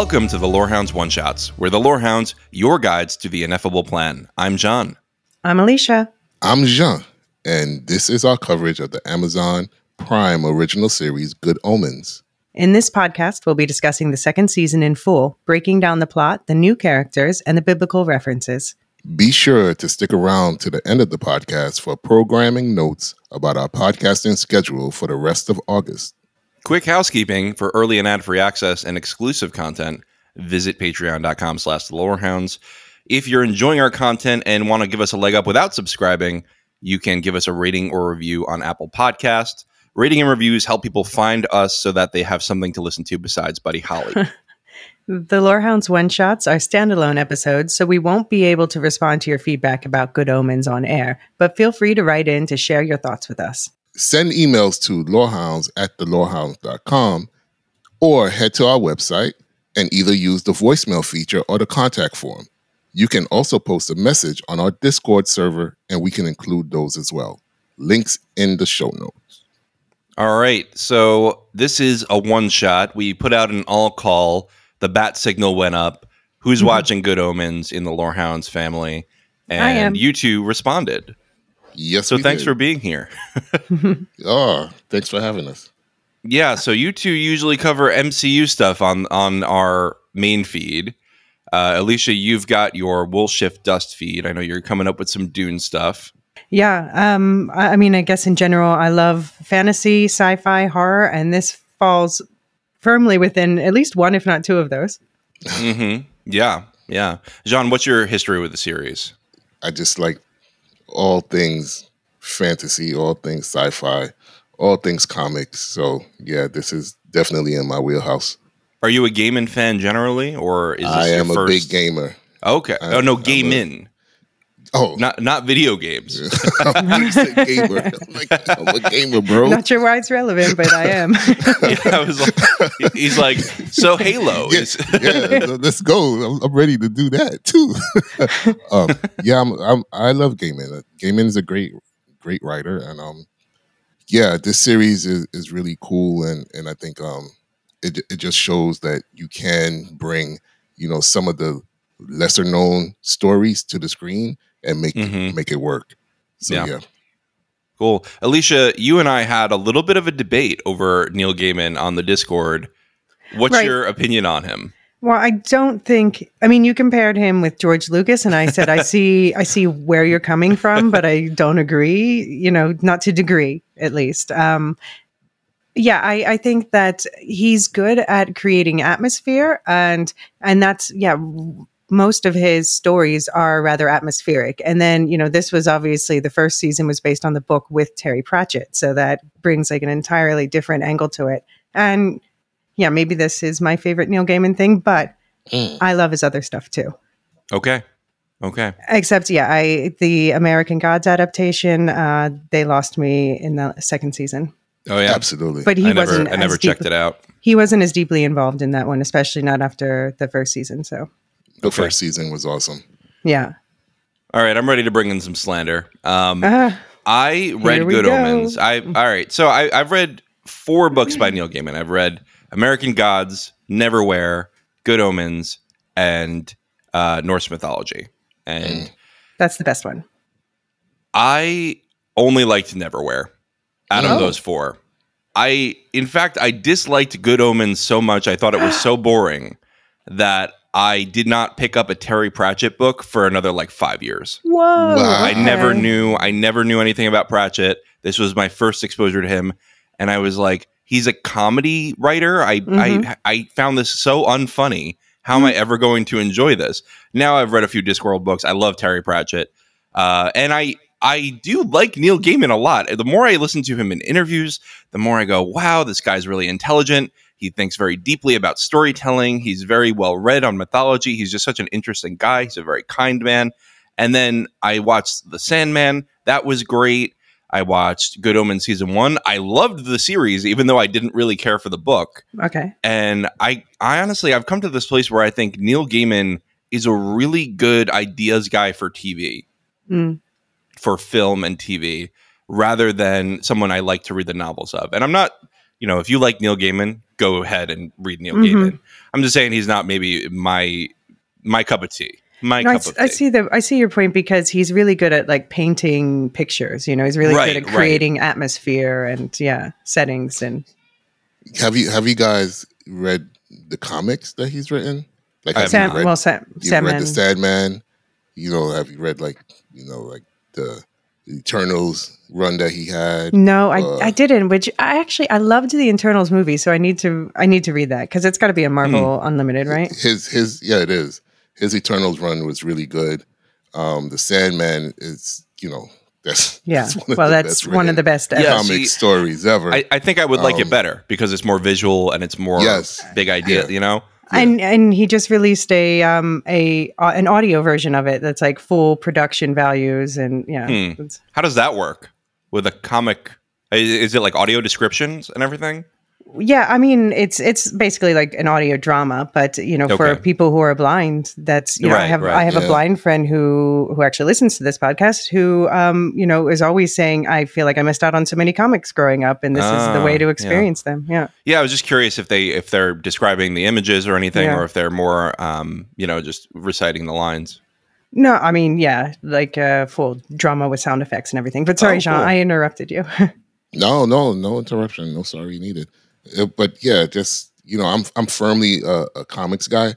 Welcome to the Lorehounds One Shots, where the Lorehounds, your guides to the ineffable plan. I'm John. I'm Elysia. I'm Jean, and this is our coverage of the Amazon Prime original series Good Omens. In this podcast, we'll be discussing the second season in full, breaking down the plot, the new characters, and the biblical references. Be sure to stick around to the end of the podcast for programming notes about our podcasting schedule for the rest of August. Quick housekeeping for early and ad-free access and exclusive content. Visit patreon.com slash the lorehounds. If you're enjoying our content and want to give us a leg up without subscribing, you can give us a rating or review on Apple Podcast. Rating and reviews help people find us so that they have something to listen to besides Buddy Holly. The Lorehounds One Shots are standalone episodes, so we won't be able to respond to your feedback about Good Omens on air, but feel free to write in to share your thoughts with us. Send emails to lorehounds at thelorehounds.com or head to our website and either use the voicemail feature or the contact form. You can also post a message on our Discord server and we can include those as well. Links in the show notes. All right. So this is a one shot. We put out an all call. The bat signal went up. Who's Mhm. watching Good Omens in the Lorehounds family? And I am. you two responded. Yes, So we thanks did. for being here. Oh, thanks for having us. Yeah, so you two usually cover MCU stuff on on our main feed. Uh, Elysia, you've got your Wool Shift Dust feed. I know you're coming up with some Dune stuff. Yeah, um, I I mean, I guess in general, I love fantasy, sci fi, horror, and this falls firmly within at least one, if not two of those. hmm Yeah, yeah. John, what's your history with the series? I just like all things fantasy, all things sci-fi, all things comics. So yeah, this is definitely in my wheelhouse. Are you a gaming fan generally, or is this I your am a first? big gamer. Okay. I- oh no, game a- in, Oh, not not video games. I'm a gamer. I'm, like, I'm a gamer, bro. Not sure why it's relevant, but I am. yeah, I was like, he's like, so Halo yeah, is. yeah, let's go. I'm, I'm ready to do that too. um, yeah, I'm, I'm. I love gaming. Uh, Gaiman is a great, great writer, and um, yeah, this series is, is really cool, and and I think um, it it just shows that you can bring you know some of the lesser known stories to the screen and make Mhm. make it work. So Yeah. yeah. Cool. Elysia, you and I had a little bit of a debate over Neil Gaiman on the Discord. What's Right. your opinion on him? Well, I don't think. I mean, you compared him with George Lucas, and I said, I see, I see where you're coming from, but I don't agree. You know, not to degree, at least. Um, yeah, I, I think that he's good at creating atmosphere, and and that's yeah. Most of his stories are rather atmospheric, and then you know this was obviously the first season was based on the book with Terry Pratchett, so that brings like an entirely different angle to it. And yeah, maybe this is my favorite Neil Gaiman thing, but Mm. I love his other stuff too. Okay. Okay. Except, yeah, I the American Gods adaptation, uh, they lost me in the second season. Oh yeah. Absolutely. But he I wasn't. I never as checked it out. He wasn't as deeply involved in that one, especially not after the first season. So, the Okay. first season was awesome. yeah. All right, I'm ready to bring in some slander. Um, Ah, I read Good go. Omens. I all right. So I, I've read four books by Neil Gaiman. I've read American Gods, Neverwhere, Good Omens, and uh, Norse mythology. And that's the best one. I only liked Neverwhere out of Oh. those four. I, in fact, I disliked Good Omens so much. I thought it was so boring that I did not pick up a Terry Pratchett book for another like five years. Whoa! Wow. I never knew. I never knew anything about Pratchett. This was my first exposure to him, and I was like, he's a comedy writer. I Mhm. I I found this so unfunny. How am I ever going to enjoy this? Now I've read a few Discworld books. I love Terry Pratchett, uh, and I I do like Neil Gaiman a lot. The more I listen to him in interviews, the more I go, wow, this guy's really intelligent. He thinks very deeply about storytelling. He's very well read on mythology. He's just such an interesting guy. He's a very kind man. And then I watched The Sandman. That was great. I watched Good Omens season one. I loved the series, even though I didn't really care for the book. Okay. And I, I honestly, I've come to this place where I think Neil Gaiman is a really good ideas guy for TV, Mm. for film and TV, rather than someone I like to read the novels of. And I'm not you know, if you like Neil Gaiman, go ahead and read Neil Mhm. Gaiman. I'm just saying he's not maybe my my cup of tea. My No, I, cup s- of I see the I see your point because he's really good at like painting pictures. You know, he's really Right, good at right. creating atmosphere and yeah, settings and Have you have you guys read the comics that he's written? Like I have have you Sam, read, well, Sam, you read Sandman. the Sandman? You know, have you read like you know like the Eternals run that he had? No, I, Uh, I didn't. Which I actually I loved the Eternals movie, so I need to I need to read that because it's got to be a Marvel Hmm. Unlimited, right? His his yeah, it is. His Eternals run was really good. Um, the Sandman is you know that's Yeah. that's one of well, the that's best one of the best. Yeah, comic see, stories ever. I, I think I would like it Um, better because it's more visual and it's more Yes. big idea, Yeah. you know? And and he just released a um a uh, an audio version of it that's like full production values and yeah. Hmm. How does that work with a comic? i- Is it like audio descriptions and everything? Yeah, I mean it's it's basically like an audio drama, but you know, for people who are blind, that's you know, I have right, I have yeah. a blind friend who who actually listens to this podcast who um you know is always saying I feel like I missed out on so many comics growing up, and this is the Ah, way to yeah. experience them. Yeah, Yeah, I was just curious if they if they're describing the images or anything, Yeah. or if they're more, um, you know, just reciting the lines. no, I mean yeah, like uh, full drama with sound effects and everything. But sorry, Oh, Jean, cool. I interrupted you. No, no, no interruption. No sorry needed. Uh, but yeah, just you know, I'm I'm firmly a, a comics guy.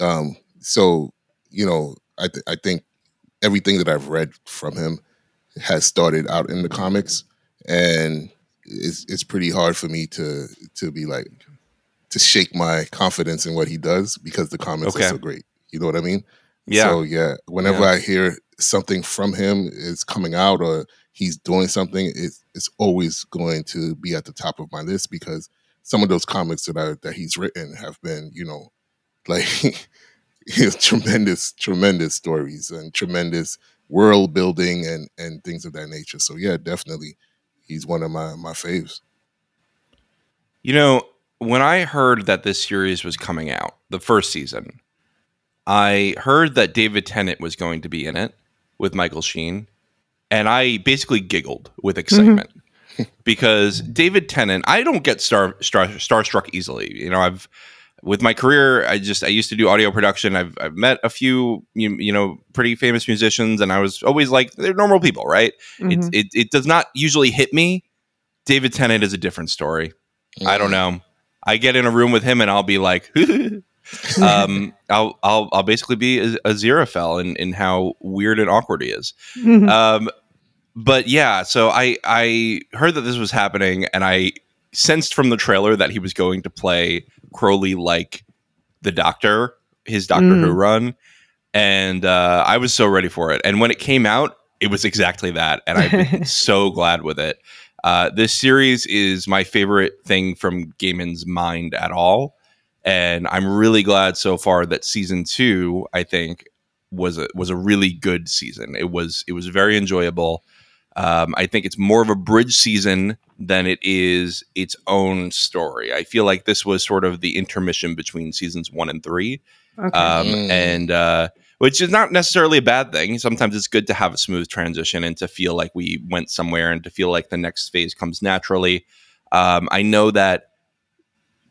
Um, so you know, I th- I think everything that I've read from him has started out in the comics, and it's it's pretty hard for me to to be like to shake my confidence in what he does because the comics Okay. are so great. You know what I mean? Yeah. So yeah, whenever Yeah. I hear something from him is coming out or he's doing something, it's it's always going to be at the top of my list because some of those comics that I that he's written have been, you know, like you know, tremendous, tremendous stories and tremendous world building and and things of that nature. So yeah, definitely, he's one of my my faves. You know, when I heard that this series was coming out, the first season, I heard that David Tennant was going to be in it with Michael Sheen, and I basically giggled with mm-hmm. excitement because David Tennant. I don't get star, star starstruck easily. You know, I've with my career, I just I used to do audio production. I've I've met a few you, you know pretty famous musicians, and I was always like they're normal people, right? Mhm. It, it it does not usually hit me. David Tennant is a different story. I don't know. I get in a room with him and I'll be like, um, I'll I'll I'll basically be a, a Aziraphale in in how weird and awkward he is. Mhm. Um, but yeah, so I I heard that this was happening and I sensed from the trailer that he was going to play Crowley like the Doctor, his Doctor Mm. Who run, and uh, I was so ready for it. And when it came out, it was exactly that, and been so glad with it. Uh, this series is my favorite thing from Gaiman's mind at all, and I'm really glad so far that season two, I think, was a was a really good season. It was it was very enjoyable. Um, I think it's more of a bridge season than it is its own story. I feel like this was sort of the intermission between seasons one and three okay. um, Mm. and uh, which is not necessarily a bad thing. Sometimes it's good to have a smooth transition and to feel like we went somewhere and to feel like the next phase comes naturally. Um, I know that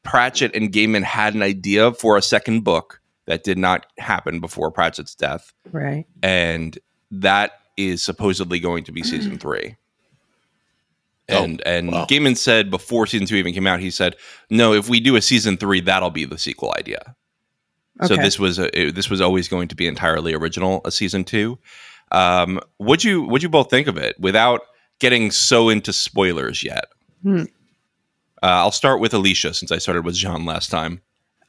Pratchett and Gaiman had an idea for a second book that did not happen before Pratchett's death, right. and that is supposedly going to be season three. Oh, And and wow. Gaiman said before season two even came out, he said, "No, if we do a season three, that'll be the sequel idea." So this was a, it- this was always going to be entirely original, a season two. Um, would you would you both think of it without getting so into spoilers yet? Hmm. Uh, I'll start with Elysia since I started with Jean last time.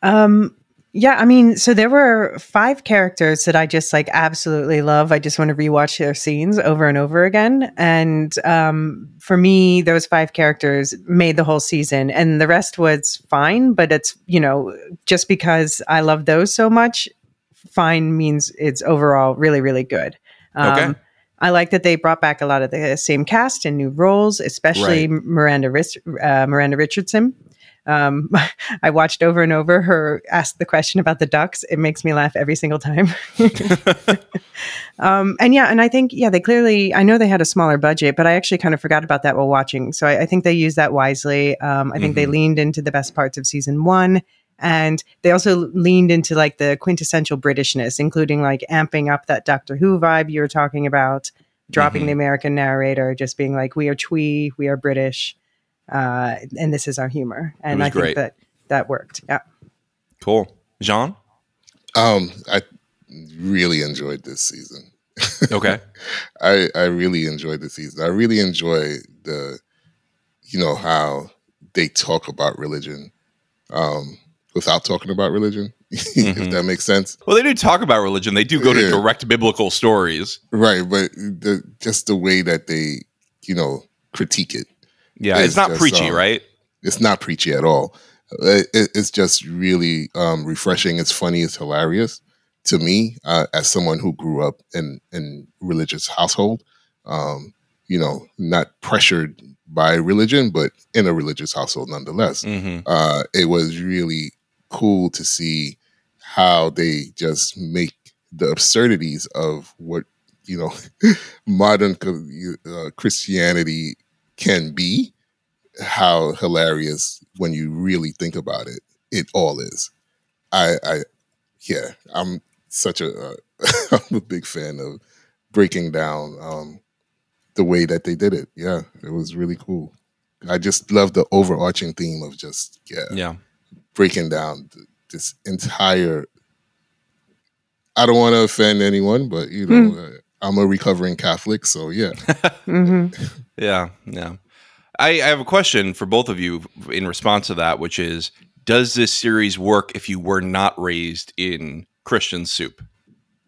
Um, yeah, I mean, so there were five characters that I just like absolutely love. I just want to rewatch their scenes over and over again. And um, for me, those five characters made the whole season, and the rest was fine. But it's you know just because I love those so much, fine means it's overall really really good. Um, Okay. I like that they brought back a lot of the same cast and new roles, especially Right. Miranda uh, Miranda Richardson. Um, I watched over and over her ask the question about the ducks. It makes me laugh every single time. um, and yeah, and I think yeah, they clearly. I know they had a smaller budget, but I actually kind of forgot about that while watching. So I, I think they used that wisely. Um, I think they Mhm. leaned into the best parts of season one. And they also leaned into like the quintessential Britishness, including like amping up that Doctor Who vibe you were talking about, dropping Mhm. the American narrator, just being like, "We are twee, we are British, uh, and this is our humor." And was I think that that worked. Yeah. Cool. Jean? Um, I really enjoyed this season. Okay. I I really enjoyed the season. I really enjoy the, you know, how they talk about religion, um, without talking about religion. Mhm. if that makes sense, Well, they do talk about religion. They do go to direct biblical stories. right? But the just the way that they, you know, critique it. Yeah, It's it's not just, preachy, um, right? It's not preachy at all. It, it- it's just really um, refreshing. It's funny. It's hilarious to me uh, as someone who grew up in in religious household. Um, you know, not pressured by religion, but in a religious household nonetheless. hmm Uh, it was really cool to see how they just make the absurdities of what you know modern uh, Christianity can be how hilarious when you really think about it it all is. I i yeah i'm such a uh, i'm a big fan of breaking down um the way that they did it. Yeah it was really cool. I just love the overarching theme of just yeah Yeah. breaking down th- this entire i don't want to offend anyone but you know uh, i'm a recovering catholic so yeah. Hmm Yeah. Yeah. I, I have a question for both of you in response to that, which is Does this series work if you were not raised in Christian soup?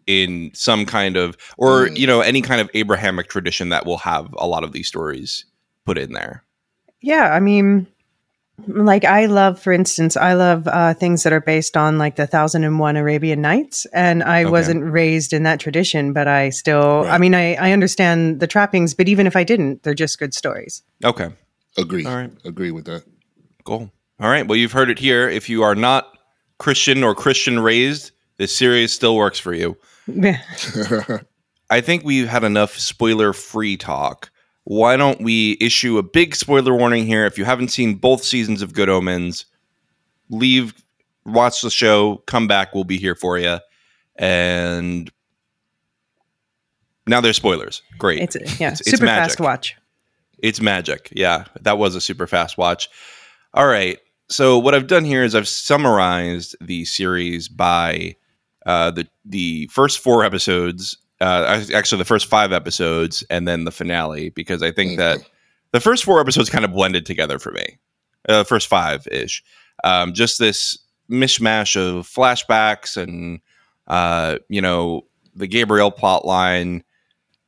In some kind of, or, Mm. you know, any kind of Abrahamic tradition that will have a lot of these stories put in there. Yeah, I mean, like I love, for instance, I love uh, things that are based on like the Thousand and One Arabian Nights, and I Okay. wasn't raised in that tradition, but I still, I mean, I, I understand the trappings, but even if I didn't, they're just good stories. Okay. agree All right. agree with that Cool. All right. Well, you've heard it here. If you are not Christian or Christian raised, this series still works for you. I think we've had enough spoiler free talk. Why don't we issue a big spoiler warning here? If you haven't seen both seasons of Good Omens, leave, watch the show, come back. We'll be here for you. And now there's spoilers. Great. It's yeah, It's- it's super magic. fast watch. It's magic. Yeah, that was a super fast watch. All right. So what I've done here is I've summarized the series by uh, the the first four episodes, uh, actually the first five episodes, and then the finale, because I think that the first four episodes kind of blended together for me. Uh, first five ish, um, just this mishmash of flashbacks and uh, you know the Gabriel plot line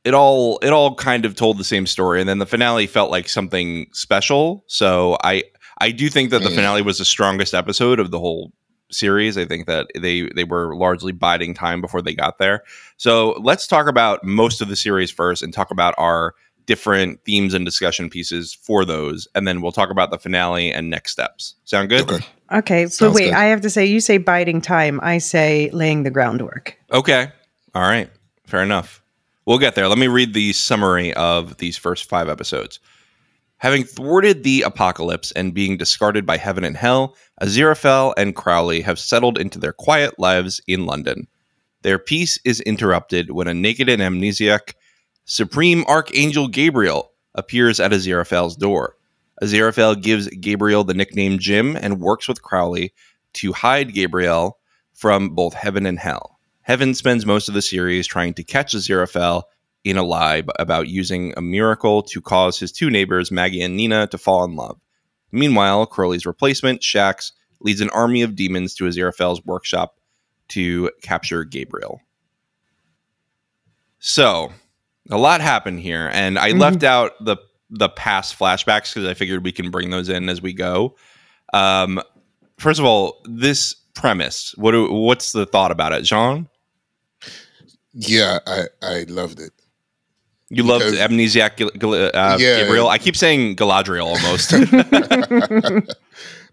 it all it all kind of told the same story and then the finale felt like something special so i i do think that the Mm. finale was the strongest episode of the whole series i think that they they were largely biding time before they got there so let's talk about most of the series first and talk about our different themes and discussion pieces for those and then we'll talk about the finale and next steps sound good okay Okay, but Sounds wait, good. I have to say, you say biding time. I say laying the groundwork. Okay. All right. Fair enough. We'll get there. Let me read the summary of these first five episodes. Having thwarted the apocalypse and being discarded by heaven and hell, Aziraphale and Crowley have settled into their quiet lives in London. Their peace is interrupted when a naked and amnesiac Supreme Archangel Gabriel appears at Aziraphale's door. Aziraphale gives Gabriel the nickname Jim and works with Crowley to hide Gabriel from both heaven and hell. Heaven spends most of the series trying to catch Aziraphale in a lie about using a miracle to cause his two neighbors, Maggie and Nina, to fall in love. Meanwhile, Crowley's replacement, Shax, leads an army of demons to Aziraphale's workshop to capture Gabriel. So, a lot happened here, and I Mhm. left out the the past flashbacks because I figured we can bring those in as we go. Um, first of all, this premise, what do, what's the thought about it, Jean? yeah i i loved it You loved Because- Amnesiac Gal- Gal- uh, Yeah. Gabriel. I keep saying Galadriel almost.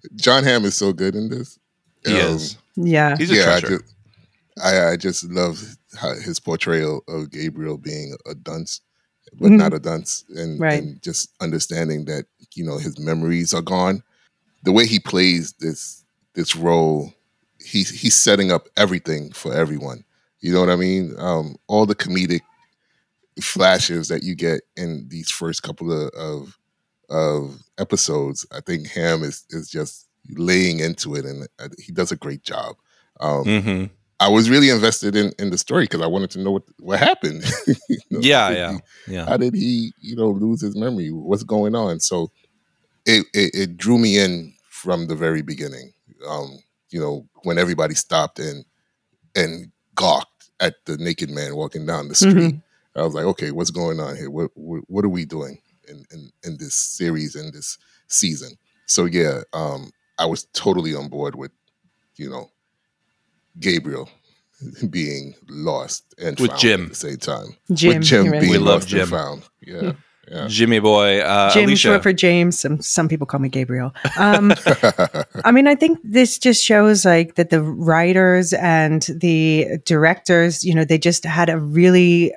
John Hamm is so good in this. He Um, is. Yeah. He's a yeah, I just, I, I just love how his portrayal of Gabriel being a dunce, but Mhm. not a dunce, and, Right. and just understanding that you know his memories are gone. The way he plays this this role, he's he's setting up everything for everyone. You know what I mean? Um, all the comedic flashes that you get in these first couple of of, of episodes, I think Hamm is is just laying into it, and uh, he does a great job. Um, hmm I was really invested in, in the story because I wanted to know what what happened. You know, Yeah, yeah, he- yeah. How did he, you know, lose his memory? What's going on? So it it, it drew me in from the very beginning. Um, you know, when everybody stopped and and gawked at the naked man walking down the street, I was like, okay, what's going on here? What what, what are we doing in, in in this series in this season? So yeah, um, I was totally on board with, you know, Gabriel being lost and With found Jim. at the same time. Jim. with Jim right. being We love lost Jim. and found. Yeah, yeah. Jimmy boy, uh, Jim, Elysia. short for James. Some some people call me Gabriel. Um, I mean, I think this just shows like that the writers and the directors, you know, they just had a really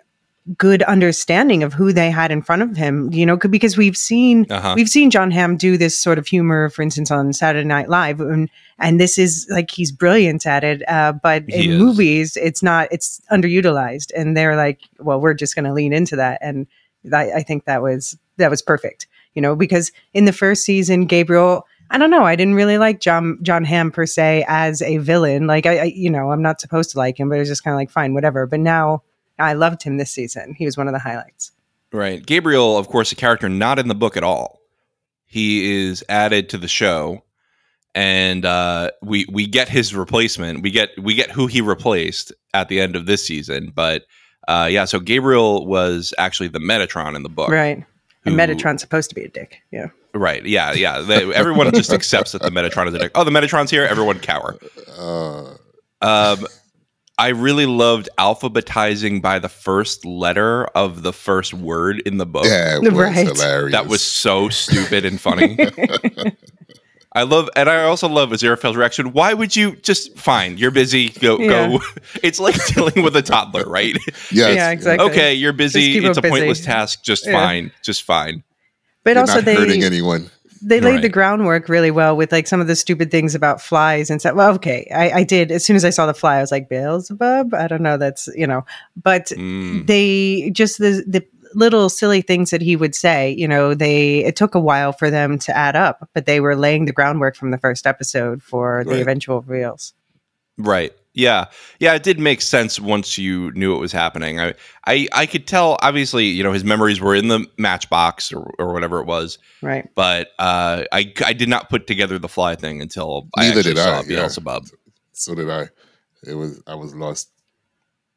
good understanding of who they had in front of him. You know, because we've seen Uh-huh. we've seen John Hamm do this sort of humor, for instance, on Saturday Night Live, and and this is like he's brilliant at it. Uh, but He in is. movies, it's not. It's underutilized, and they're like, well, we're just going to lean into that, and I, I think that was that was perfect. You know, because in the first season, Gabriel. I don't know. I didn't really like John John Hamm per se as a villain. Like I, I you know, I'm not supposed to like him, but it was just kind of like fine, whatever. But now I loved him this season. He was one of the highlights. Right. Gabriel, of course, a character not in the book at all. He is added to the show, and uh, we we get his replacement. We get we get who he replaced at the end of this season. But uh, yeah, so Gabriel was actually the Metatron in the book. Right. And who- Metatron's supposed to be a dick. Yeah. Right. Yeah. Yeah. They, everyone just accepts that the Metatron is a dick. Oh, the Metatron's here. Everyone cower. uh, Um, I really loved alphabetizing by the first letter of the first word in the book. that was Right. hilarious. That was so stupid and funny. I love, and I also love Aziraphale's reaction. Why would you just fine? You're busy. Go Yeah. go. It's like dealing with a toddler, right? yes, Yeah, exactly. okay, you're busy. It's a busy. pointless task. Just Yeah. fine. Just fine. But You're also not hurting anyone. They laid the groundwork really well with like some of the stupid things about flies and stuff. Well, okay, I, I did. As soon as I saw the fly, I was like Beelzebub. I don't know. That's you know, but Mm, they just the the little silly things that he would say. You know, they it took a while for them to add up, but they were laying the groundwork from the first episode for the eventual reveals. right. Yeah. Yeah. It did make sense once you knew it was happening. I, I, I could tell. Obviously, you know, his memories were in the matchbox or, or whatever it was. Right. But uh, I, I did not put together the fly thing until I Neither actually did saw I, yeah. So did I. It was I was lost.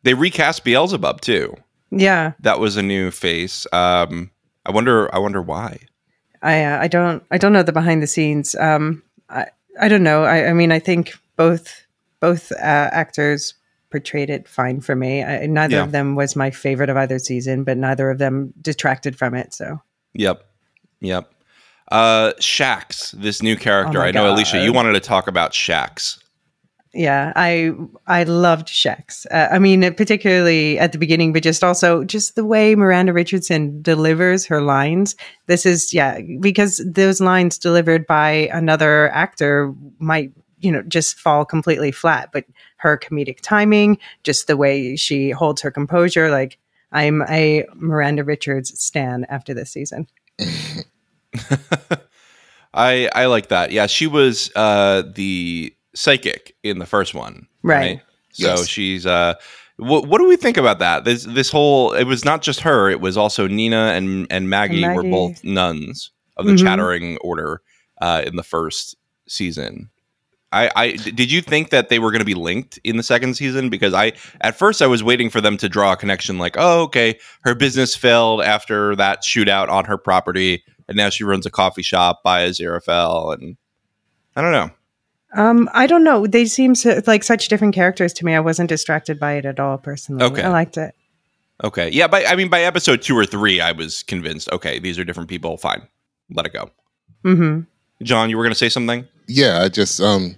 They recast Beelzebub too. Yeah. That was a new face. Um, I wonder. I wonder why. I uh, I don't I don't know the behind the scenes. Um, I I don't know. I, I mean, I think both both uh, actors portrayed it fine for me. I, neither Yeah. of them was my favorite of either season, but neither of them detracted from it. So Yep. Yep. Uh, Shax, this new character. Oh I know, Elysia, you wanted to talk about Shax. yeah, I I loved Shax. Uh, I mean, particularly at the beginning, but just also just the way Miranda Richardson delivers her lines. This is yeah, because those lines delivered by another actor might you know just fall completely flat. But her comedic timing, just the way she holds her composure, like I'm a Miranda Richardson stan after this season. I I like that. Yeah, she was uh the psychic in the first one, Right. So Yes. she's uh. What, what do we think about that? This this whole it was not just her; it was also Nina and and Maggie, were Maggie. both nuns of the Mhm. Chattering Order uh, in the first season. I, I did you think that they were going to be linked in the second season? Because I at first I was waiting for them to draw a connection, like, oh, okay, her business failed after that shootout on her property, and now she runs a coffee shop by Aziraphale, and I don't know. Um, I don't know. They seem so, like such different characters to me. I wasn't distracted by it at all personally. Okay. I liked it. Okay, yeah, but I mean, by episode two or three, I was convinced. Okay, these are different people. Fine, let it go. hmm John, you were going to say something. Yeah, I just um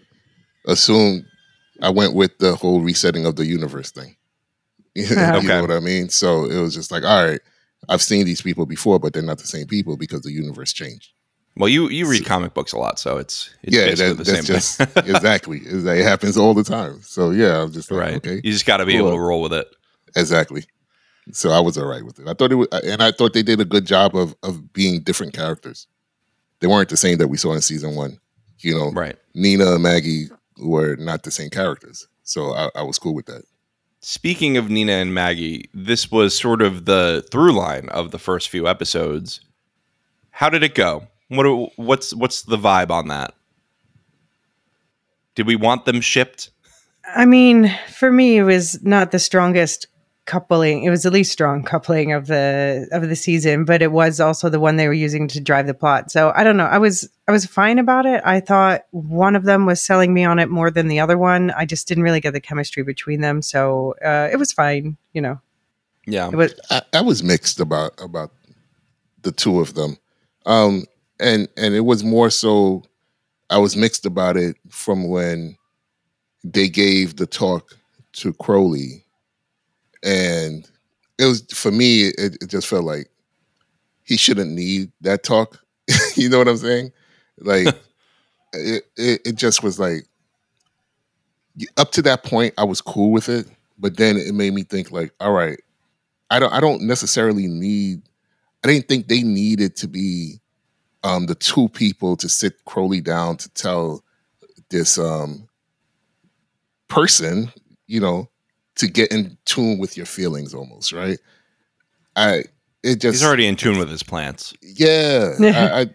assumed I went with the whole resetting of the universe thing. you Okay. know what I mean? So it was just like, all right, I've seen these people before, but they're not the same people because the universe changed. Well, you you read So- comic books a lot, so it's, it's yeah, that, the that's same just thing. exactly. It's like, It happens all the time. So yeah, I'm just like, right. okay, You just got to be able to roll with it. exactly. So I was all right with it. I thought it was, and I thought they did a good job of of being different characters. They weren't the same that we saw in season one. You know, Right. Nina and Maggie were not the same characters. So I, I was cool with that. Speaking of Nina and Maggie, this was sort of the through line of the first few episodes. How did it go? What what's what's the vibe on that? Did we want them shipped? I mean, for me, it was not the strongest coupling. It was the least strong coupling of the of the season, but it was also the one they were using to drive the plot. So I don't know. I was I was fine about it. I thought one of them was selling me on it more than the other one. I just didn't really get the chemistry between them, so uh, it was fine. You know, Yeah. it was I, I was mixed about about the two of them, um, and and it was more so. I was mixed about it from when they gave the talk to Crowley, and it was for me. It, it just felt like he shouldn't need that talk. you know what I'm saying? Like it, it. It just was like up to that point, I was cool with it, but then it made me think like, all right, I don't I don't necessarily need I didn't think they needed to be um the two people to sit Crowley down to tell this um person, you know, to get in tune with your feelings almost, right? I it just He's already in tune with his plants. yeah, I, I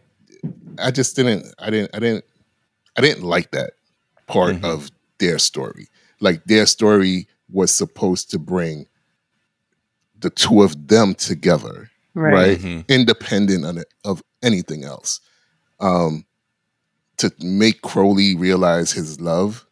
I just didn't I didn't I didn't I didn't like that part Mhm. of their story. Like their story was supposed to bring the two of them together, right. right? Mhm. Independent of, of anything else. Um to make Crowley realize his love.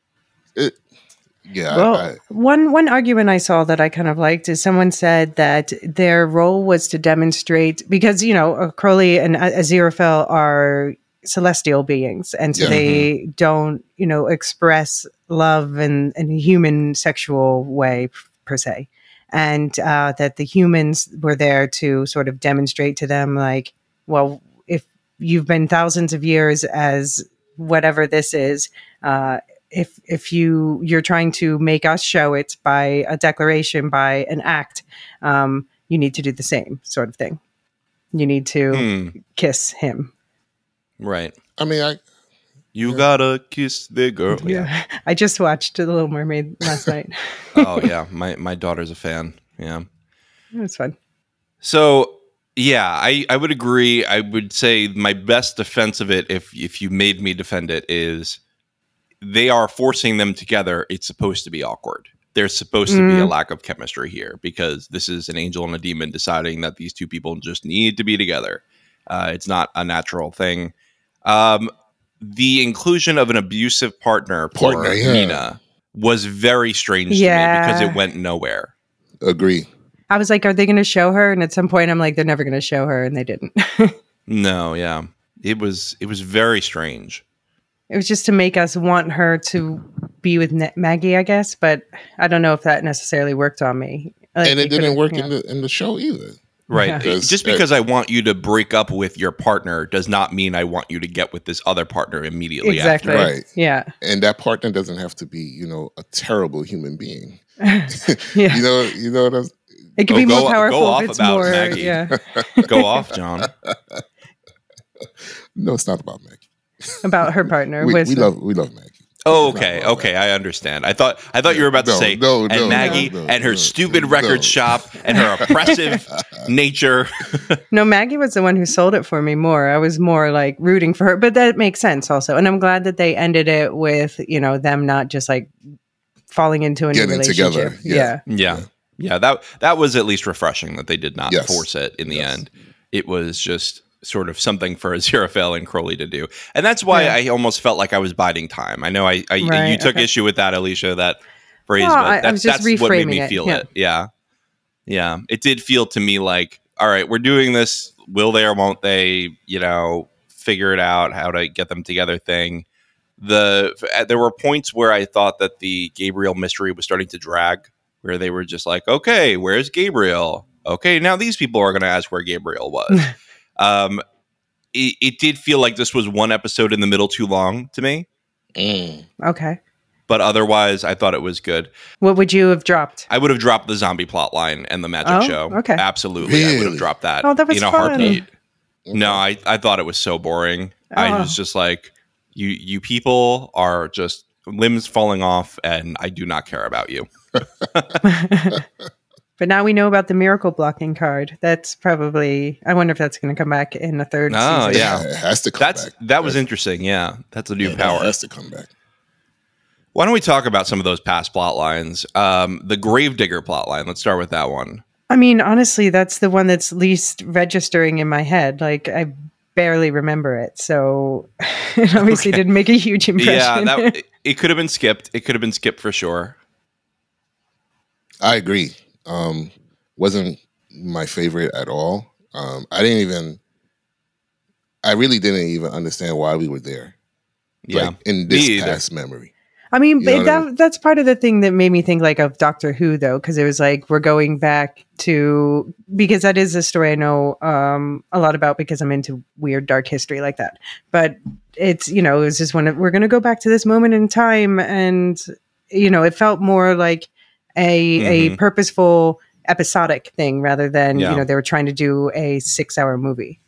Yeah, Well, I, one one argument I saw that I kind of liked is someone said that their role was to demonstrate because you know uh, Crowley and A- Aziraphale are celestial beings, and so Yeah. they don't you know express love in, in a human sexual way per se, and uh, that the humans were there to sort of demonstrate to them like, well, if you've been thousands of years as whatever this is. Uh, if if you you're trying to make us show it by a declaration by an act um, you need to do the same sort of thing you need to Hmm. kiss him Right. I mean I You Yeah. gotta kiss the girl. yeah i just watched the little mermaid last night oh yeah. My my daughter's a fan. Yeah. it was fun So yeah, I, I would agree. I would say my best defense of it, if if you made me defend it, is they are forcing them together. It's supposed to be awkward. There's supposed to be a Mm. lack of chemistry here because this is an angel and a demon deciding that these two people just need to be together. Uh, it's not a natural thing. Um, the inclusion of an abusive partner, for Partner, yeah. Nina, was very strange to me because it went nowhere. agree. i was like are they going to show her and at some point i'm like they're never going to show her and they didn't No, yeah, it was it was very strange. It was just to make us want her to be with Ne- maggie i guess but i don't know if that necessarily worked on me Like, and it didn't could've- work in the in the show either. Right. Yeah. It- Because, just uh, because I want you to break up with your partner does not mean I want you to get with this other partner immediately exactly after. Right. yeah And that partner doesn't have to be, you know, a terrible human being. yeah You know, you know what I'm it could Oh, be go- more go powerful off if it's about more Maggie. yeah Go off, John. No, it's not about Maggie. About her partner We, we love we love Maggie. Oh, okay, okay, I understand. I thought I thought you were about to No, say no, and no, Maggie no, no, and her no, stupid no. record shop and her oppressive nature. No, Maggie was the one who sold it for me more. I was more like rooting for her, but that makes sense also. And I'm glad that they ended it with, you know, them not just like falling into a new relationship. together, Yeah. yeah. Yeah. Yeah, that that was at least refreshing that they did not Yes. force it in the Yes. end. It was just sort of something for Aziraphale and Crowley to do. And that's why Yeah. I almost felt like I was biding time. I know I, I you took okay. issue with that, Elysia, that phrase, No, but I- I was just that's what made me it, feel yeah. it. Yeah. Yeah. It did feel to me like, all right, we're doing this. Will they or won't they, you know, figure it out how to get them together thing. the there were points where I thought that the Gabriel mystery was starting to drag, where they were just like, okay, where's Gabriel? Okay, now these people are going to ask where Gabriel was. um, it, it did feel like this was one episode in the middle too long to me, Mm. Okay. but otherwise, I thought it was good. What would you have dropped? I would have dropped the zombie plot line and the magic Oh, show. okay. Absolutely. I would have dropped that, Oh, that was in a fun. heartbeat. No, I, I thought it was so boring. I Oh. was just like, you you people are just limbs falling off, and I do not care about you. but now we know about the miracle blocking card. That's probably. I wonder if that's going to come back in the third Oh, season. yeah. it has to come That's back. that was interesting. Yeah, that's a new yeah, power. It has to come back. Why don't we talk about some of those past plot lines? Um, the Gravedigger plot line. Let's start with that one. I mean, honestly, that's the one that's least registering in my head. Like I barely remember it, so it obviously Okay. didn't make a huge impression. Yeah, that it, it could have been skipped. It could have been skipped for sure. I agree. Um, wasn't my favorite at all. Um, I didn't even. I really didn't even understand why we were there. Yeah, like, in this either. past memory. I mean, You know but what I that that's part of the thing that made me think like of Doctor Who though, because it was like we're going back to because that is a story I know um, a lot about because I'm into weird dark history like that. But it's you know it was just when we're going to go back to this moment in time, and you know it felt more like a a Mhm. purposeful episodic thing rather than Yeah. you know they were trying to do a six hour movie.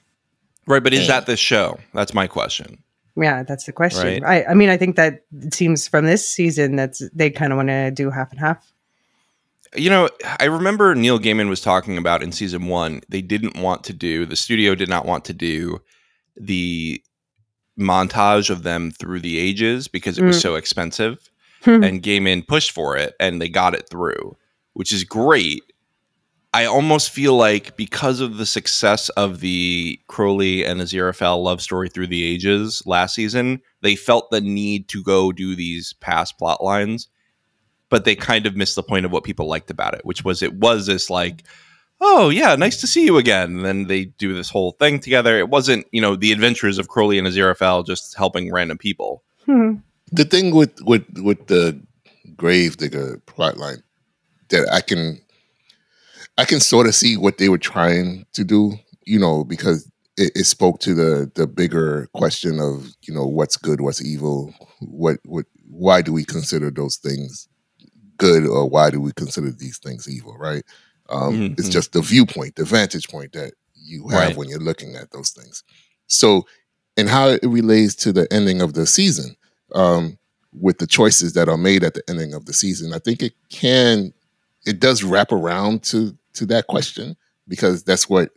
Right, but is that the show? That's my question. Yeah, that's the question. Right. I, I mean, I think that it seems from this season that they kind of want to do half and half. You know, I remember Neil Gaiman was talking about in season one, they didn't want to do, the studio did not want to do the montage of them through the ages because it was Mm. so expensive. Hmm. and Gaiman pushed for it and they got it through, which is great. I almost feel like because of the success of the Crowley and Aziraphale love story through the ages last season, they felt the need to go do these past plot lines, but they kind of missed the point of what people liked about it, which was it was this like, oh yeah, nice to see you again. And then they do this whole thing together. It wasn't, you know, the adventures of Crowley and Aziraphale just helping random people. Hmm. The thing with with with the Gravedigger plotline that I can I can sort of see what they were trying to do, you know, because it, it spoke to the the bigger question of you know what's good, what's evil, what what why do we consider those things good or why do we consider these things evil, right? Um, It's Mhm. just the viewpoint, the vantage point that you have Right. when you're looking at those things. So, and how it relates to the ending of the season um, with the choices that are made at the ending of the season, I think it can, it does wrap around to to that question because that's what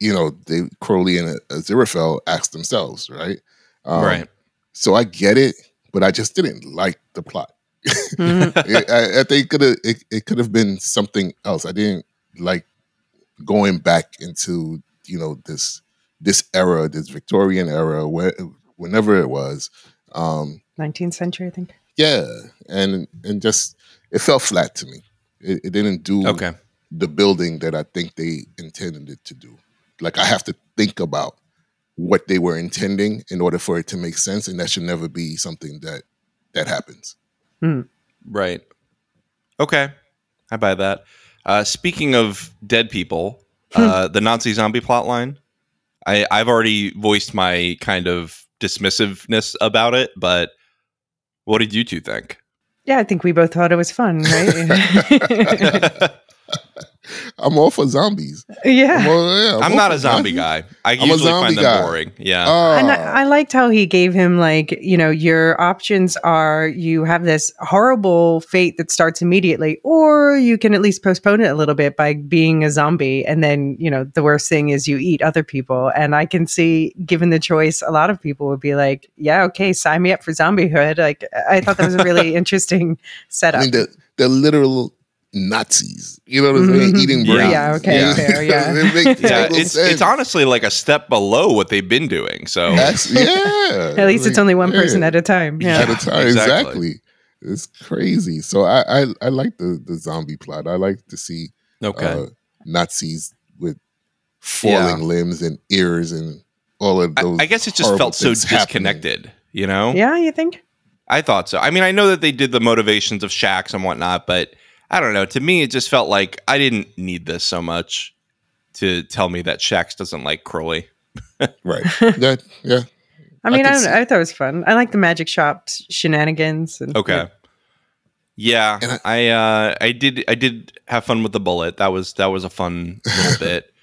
you know they Crowley and Aziraphale asked themselves, right? Um, right. So I get it, but I just didn't like the plot. Mhm. it, I, I think could have it, it could have been something else. I didn't like going back into you know this this era, this Victorian era, where whenever it was. Um, 19th century, I think. yeah, and and just it felt flat to me. It, it didn't do Okay. the building that I think they intended it to do. Like I have to think about what they were intending in order for it to make sense, and that should never be something that that happens. Right. Okay. I buy that. Uh, speaking of dead people, uh, the Nazi zombie plotline, I, I've already voiced my kind of dismissiveness about it, but what did you two think? Yeah, I think we both thought it was fun, right? I'm all for zombies. I'm, yeah. all, yeah, I'm all not a zombie zombies. guy. I I'm a usually zombie find them guy. boring. Yeah. Oh, And I, I liked how he gave him like, you know, your options are you have this horrible fate that starts immediately, or you can at least postpone it a little bit by being a zombie. And then, you know, the worst thing is you eat other people. And I can see, given the choice, a lot of people would be like, yeah, okay, sign me up for zombiehood. Like, I thought that was a really interesting setup. I mean, the the literal Nazis. You know what I'm saying? Mhm. Eating Yeah. brains. Yeah, okay, fair, yeah. it makes yeah, it's sense. it's honestly like a step below what they've been doing. So That's- yeah. at least it's only one person at a time. at a time. Exactly. Exactly. It's crazy. So I I, I like the the zombie plot. I like to see okay, uh, Nazis with falling limbs and ears and all of those. I guess it just felt so things happening. disconnected. You know? Yeah, you think? I thought so. I mean, I know that they did the motivations of Shax and whatnot, but I don't know. To me, it just felt like I didn't need this so much to tell me that Shax doesn't like Crowley. Right. that, yeah. I mean, I I, don't. I thought it was fun. I like the magic shop shenanigans. And, Okay. Yeah, And I uh, I did I did have fun with the bullet. That was that was a fun little bit.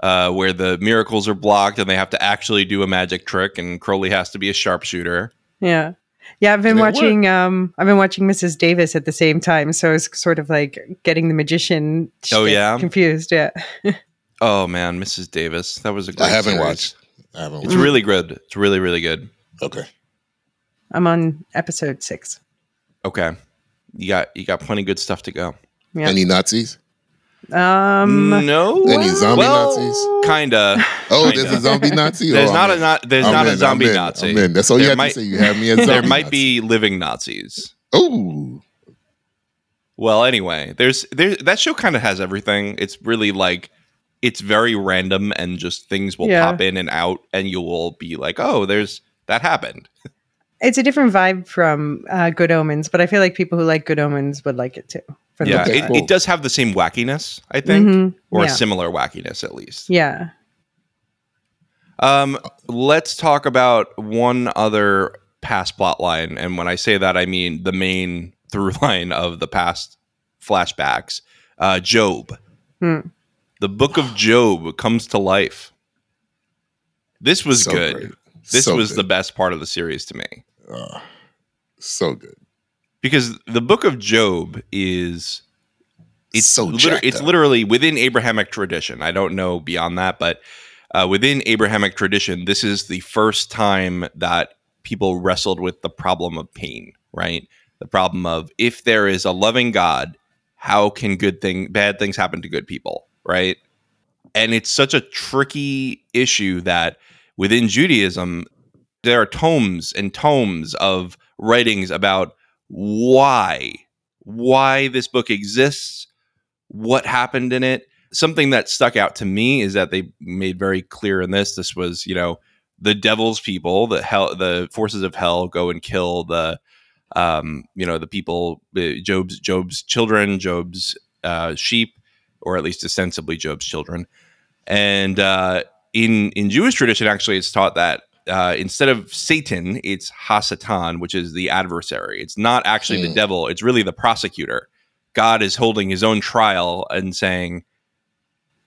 Uh, where the miracles are blocked and they have to actually do a magic trick, and Crowley has to be a sharpshooter. Yeah. Yeah, I've been And it worked. watching um I've been watching Mrs. Davis at the same time, so it's sort of like getting the magician Oh, shtick yeah? confused, yeah. Oh man, Mrs. Davis, that was a great. I haven't series. watched. I haven't It's really good. It's really really good. Okay. I'm on episode 6. Okay, you got you got plenty good stuff to go. Yeah. Any Nazis? Um no, Any zombie well, Nazis? kinda. Oh, Kinda. there's a zombie Nazi? There's Oh, not I'm a not. There's I'm not in, a zombie I'm in, Nazi. I'm in. That's all you There have might- to say. You have me as zombie there might Nazi. be living Nazis. Oh, Well, anyway, there's there that show kind of has everything. It's really like it's very random and just things will Yeah. pop in and out and you will be like, "Oh, there's that happened." it's a different vibe from uh, Good Omens, but I feel like people who like Good Omens would like it too. For Yeah, most Okay, it, it does have the same wackiness, I think, Mhm. or yeah. similar wackiness at least. yeah. Um, let's talk about one other past plot line, and when I say that, I mean the main through line of the past flashbacks. Uh, Job, Hmm. the Book of Job comes to life. This was so good. great. This So was good. the best part of the series to me Uh, so good. Because the Book of Job is it's so liter- it's literally within Abrahamic tradition. I don't know beyond that, but uh, within Abrahamic tradition, this is the first time that people wrestled with the problem of pain. Right, the problem of if there is a loving God, how can good thing bad things happen to good people? Right, and it's such a tricky issue that within Judaism, there are tomes and tomes of writings about why why this book exists what happened in it. Something that stuck out to me is that they made very clear in this this was you know the devil's people the hell the forces of hell go and kill the um you know the people uh, job's job's children job's uh sheep or at least ostensibly job's children. And uh in in jewish tradition actually it's taught that uh, instead of Satan, it's Hasatan, which is the adversary. It's not actually the Hmm. devil; it's really the prosecutor. God is holding his own trial and saying,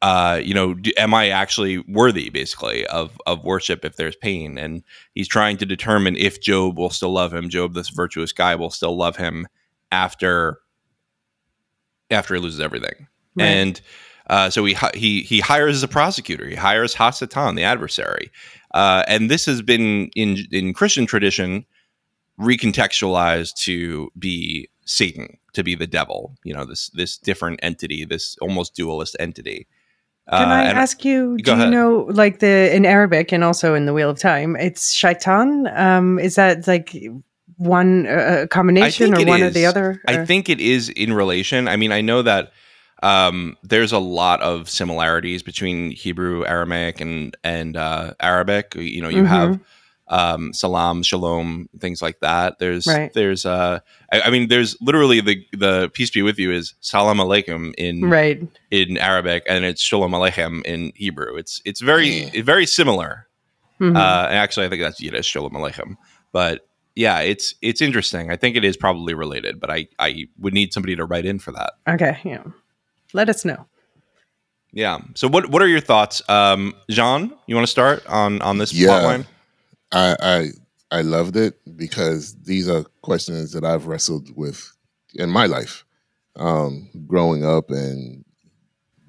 uh, you know, d- am I actually worthy, basically, of of worship if there's pain? And he's trying to determine if Job will still love him. Job, this virtuous guy, will still love him after after he loses everything. Right. And uh, so he he he hires a prosecutor. He hires Hasatan, the adversary. Uh, and this has been in in Christian tradition recontextualized to be Satan, to be the devil. You know, this this different entity, this almost dualist entity. Can Uh, I ask you, do you know, like the in Arabic and also in the Wheel of Time, it's shaitan? Um, is that like one uh, combination or one or the is. other? I think it is in relation. I mean, I know that um, there's a lot of similarities between Hebrew, Aramaic, and and uh, Arabic. You know, you Mhm. have um, salam, shalom, things like that. There's Right. there's uh, I, I mean, there's literally the the peace be with you is salam alaikum in right. in Arabic, and it's shalom aleichem in Hebrew. It's it's very very similar. Mhm. Uh, and actually, I think that's Yiddish, Shalom Aleichem. But yeah, it's it's interesting. I think it is probably related, but I I would need somebody to write in for that. okay, yeah. Let us know. Yeah. So what what are your thoughts, um, Jean? You want to start on on this Yeah. plotline? I, I I loved it because these are questions that I've wrestled with in my life, um, growing up and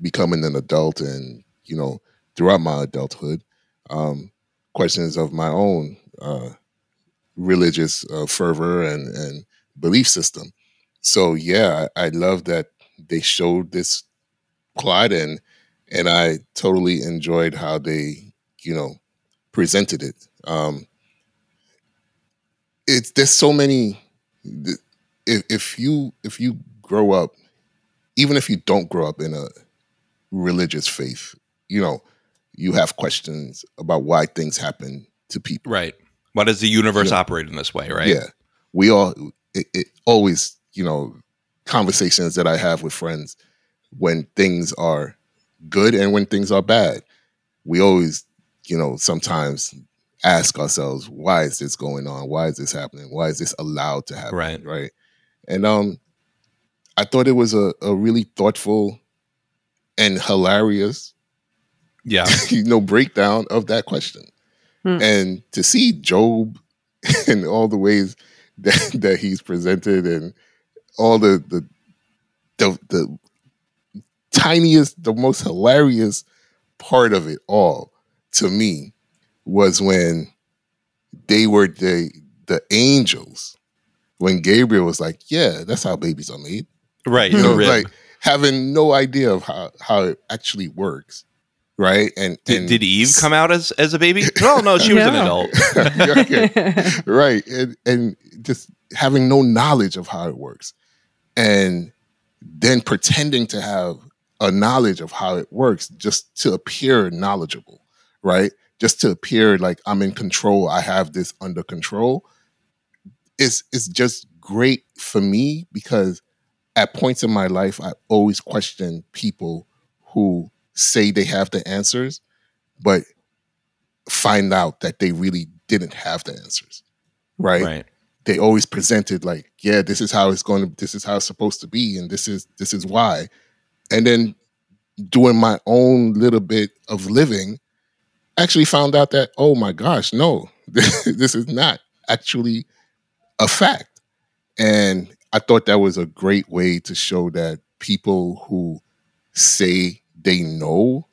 becoming an adult, and you know throughout my adulthood, um, questions of my own uh, religious uh, fervor and and belief system. So yeah, I, I love that they showed this plot and and I totally enjoyed how they you know presented it. Um, it's there's so many. If, if you if you grow up, even if you don't grow up in a religious faith, you know, you have questions about why things happen to people. Right. Why does the universe Yeah. operate in this way, right? Yeah, we all it, it always you know conversations that I have with friends when things are good and when things are bad. We always you know sometimes ask ourselves why is this going on? Why is this happening? Why is this allowed to happen? Right. right. And um, I thought it was a, a really thoughtful and hilarious Yeah. you know breakdown of that question Hmm. and to see job in all the ways that, that he's presented and all the the the, the tiniest the most hilarious part of it all to me was when they were the the angels when gabriel was like yeah that's how babies are made Right. you know, rib. like having no idea of how how it actually works, right? And did, and did Eve come out as, as a baby? No, no, she was an adult. Okay, right? And and just having no knowledge of how it works, and then pretending to have a knowledge of how it works just to appear knowledgeable, right? Just to appear like I'm in control, I have this under control. It's it's just great for me because at points in my life, I always question people who say they have the answers, but find out that they really didn't have the answers. Right? Right. They always presented like, yeah, this is how it's going to this is how it's supposed to be, and this is this is why. And then doing my own little bit of living, actually found out that, oh my gosh, no, this is not actually a fact. And I thought that was a great way to show that people who say they know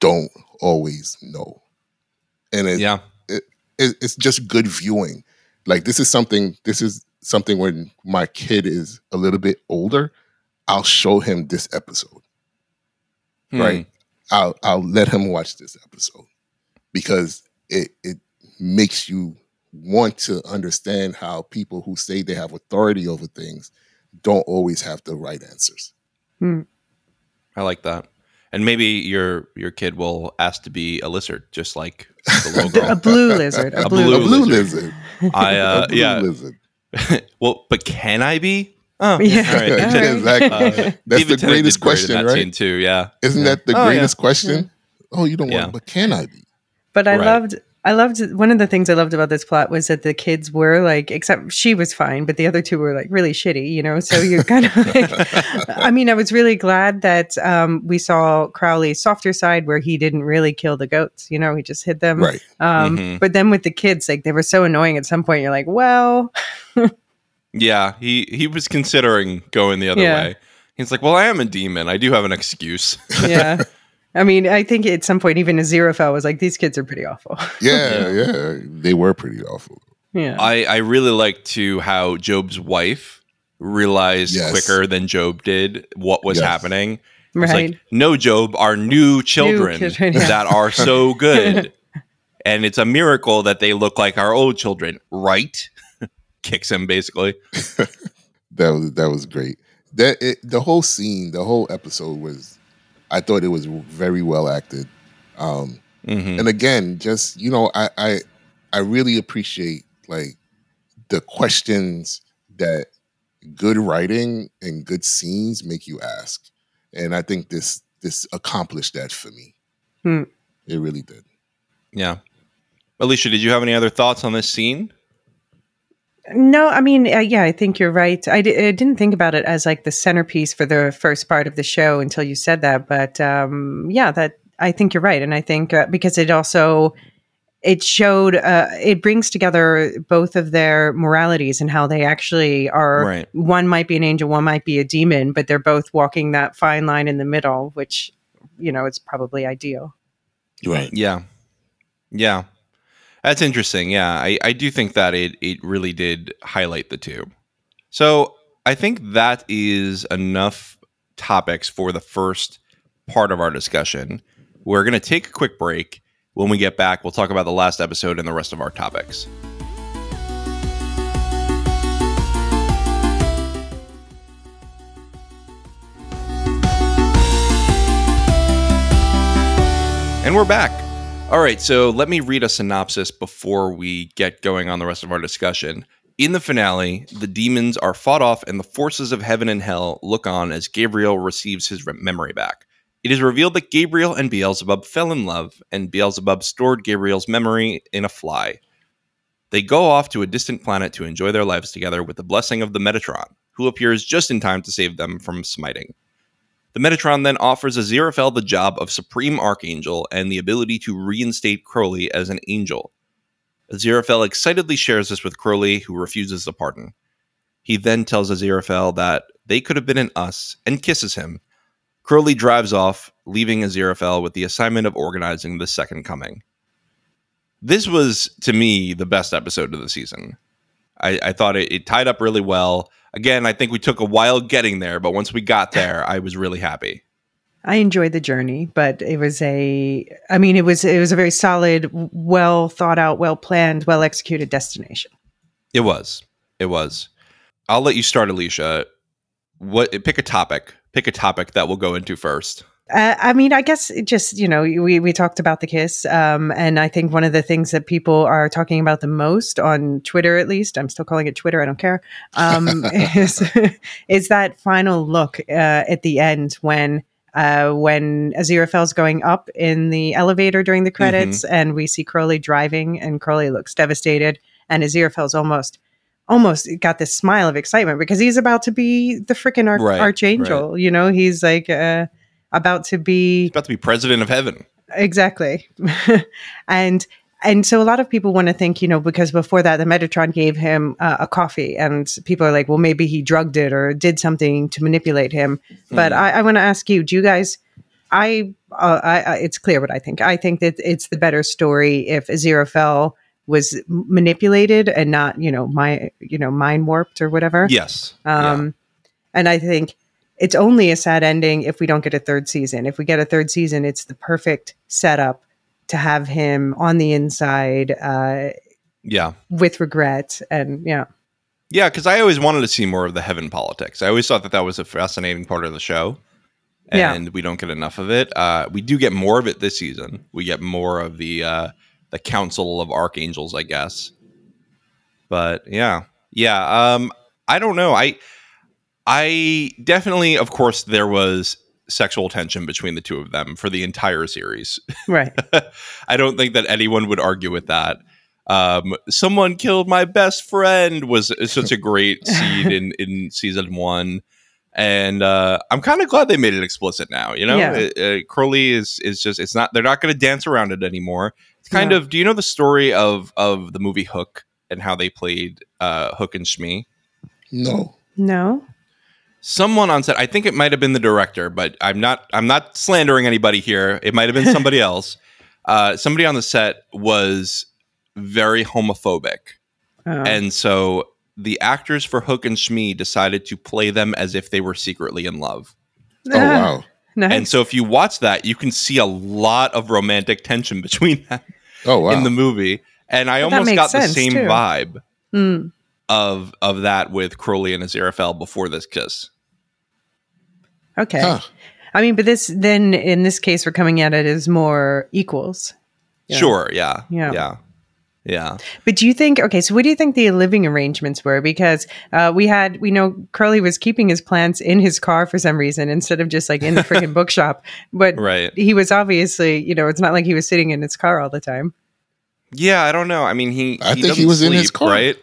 don't always know. And it, Yeah. it, it's just good viewing. Like this is something. This is something when my kid is a little bit older, I'll show him this episode. Hmm. Right. I'll I'll let him watch this episode because it it makes you want to understand how people who say they have authority over things don't always have the right answers. I like that. And maybe your your kid will ask to be a lizard, just like the little a blue lizard. A A blue. a blue blue lizard. lizard. I uh, a blue yeah. lizard. well, but can I be? Oh, Yeah. all right. Yeah, exactly. Uh, That's the greatest did great in question, that right? Too, yeah. Isn't Yeah. that the Oh, yeah. greatest question? Oh, you don't Yeah. want, but can I be? But I Right. loved I loved one of the things I loved about this plot was that the kids were like except she was fine, but the other two were like really shitty, you know. So you're kind of like I mean, I was really glad that um, we saw Crowley's softer side where he didn't really kill the goats, you know, he just hid them. Right. Um, Mhm. but then with the kids, like they were so annoying at some point, you're like, well, Yeah, he he was considering going the other Yeah. way. He's like, "Well, I am a demon. I do have an excuse." yeah. I mean, I think at some point even a Aziraphale was like, these kids are pretty awful. Yeah, yeah. They were pretty awful. yeah. I I really liked to how Job's wife realized Yes. quicker than Job did what was Yes. happening. It's right. like, no, Job, our new children, children, yeah. that are so good. and it's a miracle that they look like our old children, right? Kicks him basically. That was that was great. That it, the whole scene, the whole episode was. I thought it was very well acted. Um, hmm and again, just you know, I, I I really appreciate like the questions that good writing and good scenes make you ask, and I think this this accomplished that for me. Hmm. It really did. Yeah. Elysia, did you have any other thoughts on this scene? No, I mean, uh, yeah, I think you're right. I, didn't think about it as like the centerpiece for the first part of the show until you said that. But um, yeah, that I think you're right, and I think uh, because it also it showed uh, it brings together both of their moralities and how they actually are. Right. One might be an angel, one might be a demon, but they're both walking that fine line in the middle, which you know it's probably ideal. Right. Yeah. Yeah. That's interesting. Yeah. I, I do think that it, it really did highlight the two. So I think that is enough topics for the first part of our discussion. We're going to take a quick break. When we get back, we'll talk about the last episode and the rest of our topics. And we're back. All right, so let me read a synopsis before we get going on the rest of our discussion. In the finale, the demons are fought off, and the forces of heaven and hell look on as Gabriel receives his memory back. It is revealed that Gabriel and Beelzebub fell in love, and Beelzebub stored Gabriel's memory in a fly. They go off to a distant planet to enjoy their lives together with the blessing of the Metatron, who appears just in time to save them from smiting. The Metatron then offers Aziraphale the job of Supreme Archangel and the ability to reinstate Crowley as an angel. Aziraphale excitedly shares this with Crowley, who refuses the pardon. He then tells Aziraphale that they could have been in us and kisses him. Crowley drives off, leaving Aziraphale with the assignment of organizing the Second Coming. This was, to me, the best episode of the season. I, I thought it, it tied up really well. Again, I think we took a while getting there, but once we got there, I was really happy. I enjoyed the journey, but it was a I mean it was it was a very solid, well thought out, well planned, well executed destination. It was. It was. I'll let you start, Elysia. What pick a topic. Pick a topic that we'll go into first. Uh, I mean, I guess it just you know we we talked about the kiss, um, and I think one of the things that people are talking about the most on Twitter, at least I'm still calling it Twitter. I don't care. Um, is is that final look uh, at the end when uh, when Aziraphale's going up in the elevator during the credits, and we see Crowley driving, and Crowley looks devastated, and Aziraphale's almost almost got this smile of excitement because he's about to be the freaking arch- Right, archangel. You know, he's like uh, about to be He's about to be president of heaven. exactly, and. And so a lot of people want to think, you know, because before that, the Metatron gave him uh, a coffee, and people are like, well, maybe he drugged it or did something to manipulate him. But Hmm. I, I want to ask you, do you guys? I, uh, I, I, it's clear what I think. I think that it's the better story if Aziraphale was manipulated and not, you know, my, you know, mind warped or whatever. Yes. Yeah. Um, and I think it's only a sad ending if we don't get a third season. If we get a third season, it's the perfect setup to have him on the inside uh, Yeah. with regret. And yeah, Yeah, because I always wanted to see more of the heaven politics. I always thought that that was a fascinating part of the show, Yeah. and we don't get enough of it. Uh, we do get more of it this season. We get more of the uh, the Council of Archangels, I guess. But yeah, yeah. Um, I don't know. I I definitely, of course, there was sexual tension between the two of them for the entire series. right. I don't think that anyone would argue with that. Um, someone killed my best friend was such a great scene in in season one, and uh, I'm kind of glad they made it explicit now. You know, Yeah. Uh, uh, Crowley is is just it's not they're not going to dance around it anymore. It's kind No. of. Do you know the story of of the movie Hook and how they played uh, Hook and Smee? No. No. Someone on set i think it might have been the director but i'm not i'm not slandering anybody here it might have been somebody else uh, somebody on the set was very homophobic Oh. and so the actors for hook and Smee decided to play them as if they were secretly in love Oh wow. Nice. and so if you watch that you can see a lot of romantic tension between them Oh wow. in the movie and i But almost got the same too. vibe Mm. of of that with crowley and aziraphale before this kiss Okay. Huh. I mean, but this then in this case, we're coming at it as more equals. Yeah. sure yeah Yeah. yeah yeah But do you think? Okay, so what do you think the living arrangements were? Because uh, we had, we know Crowley was keeping his plants in his car for some reason instead of just like in the freaking bookshop. But right he was obviously, you know, it's not like he was sitting in his car all the time. Yeah, I don't know. I mean, he I he think he doesn't was in his car. right?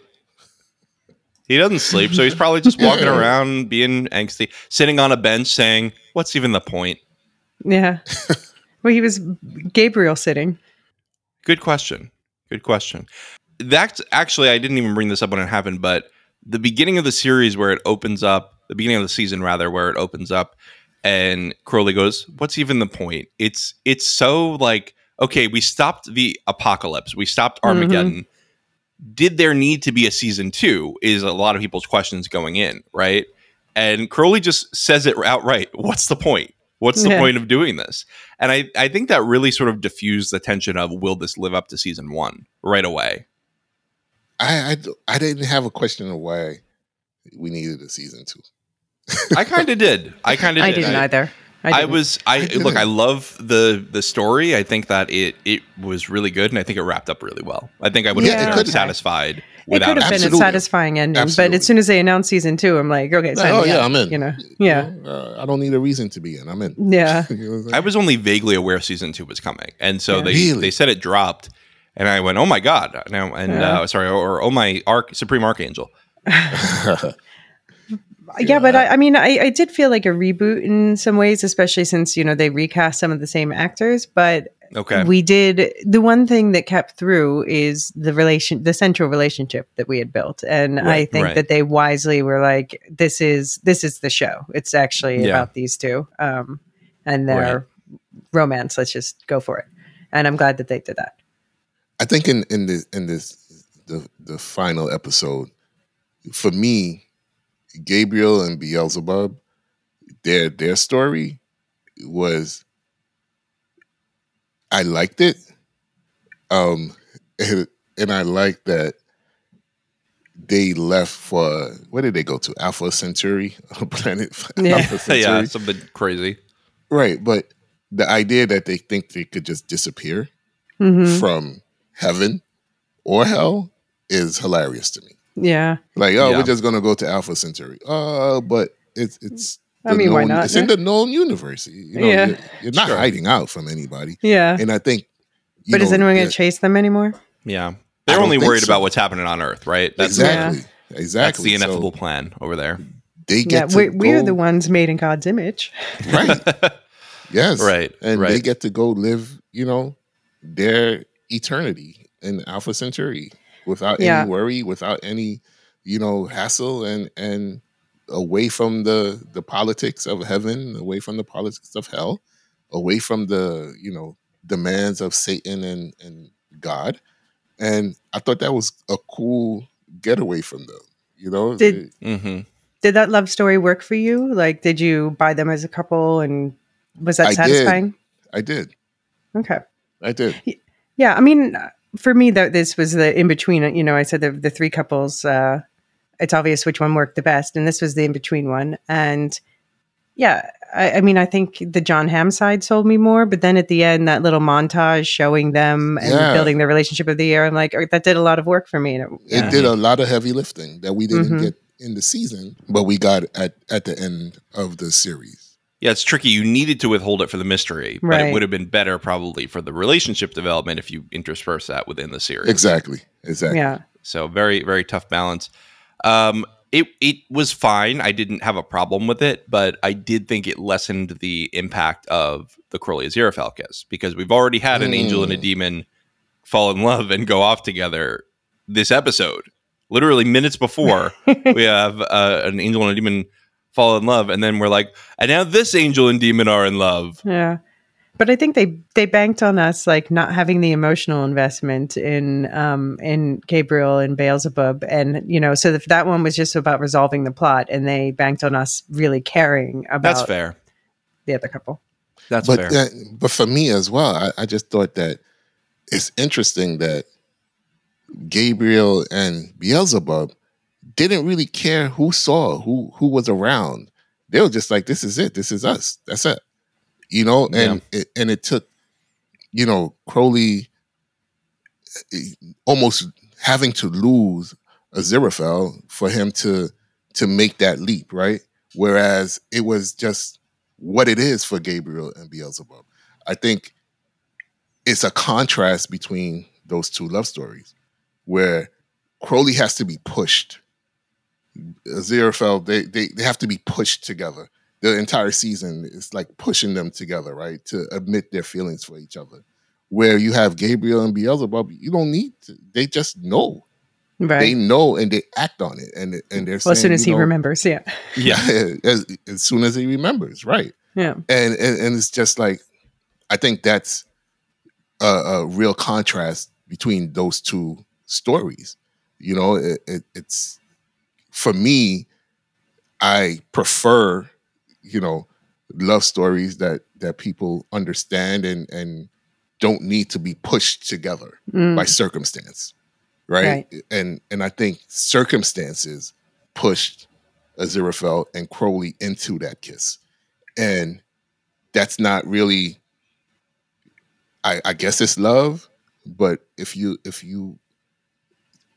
He doesn't sleep, so he's probably just walking around being angsty, sitting on a bench saying, "What's even the point?" Yeah. well, he was Gabriel sitting. Good question. Good question. That's actually I didn't even bring this up when it happened, but the beginning of the series where it opens up, the beginning of the season rather, where it opens up, and Crowley goes, "What's even the point?" It's it's so like okay, we stopped the apocalypse, we stopped mm-hmm. Armageddon. Did there need to be a season two? Is a lot of people's questions going in, right? And Crowley just says it outright. What's the point? What's the Yeah. point of doing this? And I, I think that really sort of diffused the tension of will this live up to season one right away? I, I I didn't have a question of why we needed a season two. I kind of did. I kind of I did. didn't I- either. I, didn't. was I, I look. I love the the story. I think that it it was really good, and I think it wrapped up really well. I think I would Yeah, have it been could've. satisfied It could have been a satisfying ending, but as soon as they announced season two, I'm like, okay, sign oh me yeah, up, I'm in. You know, yeah, uh, I don't need a reason to be in. I'm in. yeah. You know I'm saying? I was only vaguely aware season two was coming, and so Yeah. they Really? they said it dropped, and I went, "Oh my god!" Now and Yeah. uh, sorry, or, "Oh my arc Supreme Archangel." yeah, but I, I mean, I, I did feel like a reboot in some ways, especially since you know they recast some of the same actors. But Okay, we did the one thing that kept through is the relation, the central relationship that we had built, and I think right. that they wisely were like, "This is this is the show. It's actually Yeah. about these two, um, and their romance. Let's just go for it." And I'm glad that they did that. I think in in the in this the the final episode, for me, Gabriel and Beelzebub, their their story was I liked it. Um and, and I liked that they left for where did they go to? Alpha Centauri planet Yeah. Alpha Centauri. yeah, something crazy. Right, but the idea that they think they could just disappear hmm from heaven or hell is hilarious to me. Yeah, Like, oh, Yeah. we're just gonna go to Alpha Centauri. Uh, but it's it's. I the mean, why not? It's in the known universe. You know, Yeah. you're, you're not Sure. hiding out from anybody. yeah. And I think. you But is anyone going that- to chase them anymore? Yeah, they're only worried so. about what's happening on Earth, right? That's exactly, that's exactly. the So ineffable plan over there. they Yeah, get to we're, we're the ones made in God's image. right. Yes, Right, and right. they get to go live. You know, their eternity in Alpha Centauri without Yeah. any worry, without any, you know, hassle, and and away from the the politics of heaven, away from the politics of hell, away from the you know demands of Satan and and God, and I thought that was a cool getaway from them. You know, Did- hmm Did that love story work for you? Like, did you buy them as a couple, and was that I did. satisfying? I did, Okay. I did. Yeah, I mean, for me, that this was the in between. You know, I said the the three couples. Uh, it's obvious which one worked the best, and this was the in between one. And yeah, I, I mean, I think the John Hamm side sold me more. But then at the end, that little montage showing them and Yeah. building the relationship of the year, I'm like, oh, that did a lot of work for me. And it, It did a lot of heavy lifting that we didn't Mhm. get in the season, but we got at at the end of the series. Yeah, it's tricky. You needed to withhold it for the mystery, but Right. it would have been better probably for the relationship development if you intersperse that within the series. Exactly. Exactly. yeah, So very, very tough balance. Um, it it was fine. I didn't have a problem with it, but I did think it lessened the impact of the Crowley Aziraphale kiss because we've already had an angel and a Mm. demon fall in love and go off together this episode. Literally minutes before we have uh, an angel and a demon fall in love, and then we're like, and now this angel and demon are in love. yeah. But I think they they banked on us like not having the emotional investment in um in Gabriel and Beelzebub, and you know, so if that one was just about resolving the plot, and they banked on us really caring about That's fair. the other couple. That's but fair. uh, but for me as well, I, I just thought that it's interesting that Gabriel and Beelzebub didn't really care who saw, who who was around. They were just like, "This is it. This is us. That's it." You know, and it, and it took, you know, Crowley eh, almost having to lose a Aziraphale for him to to make that leap, right? Whereas it was just what it is for Gabriel and Beelzebub. I think it's a contrast between those two love stories where Crowley has to be pushed. Aziraphale, they, they they have to be pushed together. The entire season is like pushing them together, right? To admit their feelings for each other. Where you have Gabriel and Beelzebub, you don't need to. They just know. Right. They know and they act on it. And and they're Well, as soon as he know, remembers, yeah, yeah. as, as soon as he remembers, right? yeah, and and, and it's just like I think that's a, a real contrast between those two stories. You know, it, it, it's for me. I prefer, you know, love stories that that people understand and and don't need to be pushed together Mm, by circumstance, right? And and I think circumstances pushed Aziraphale and Crowley into that kiss, and that's not really I, I guess it's love, but if you if you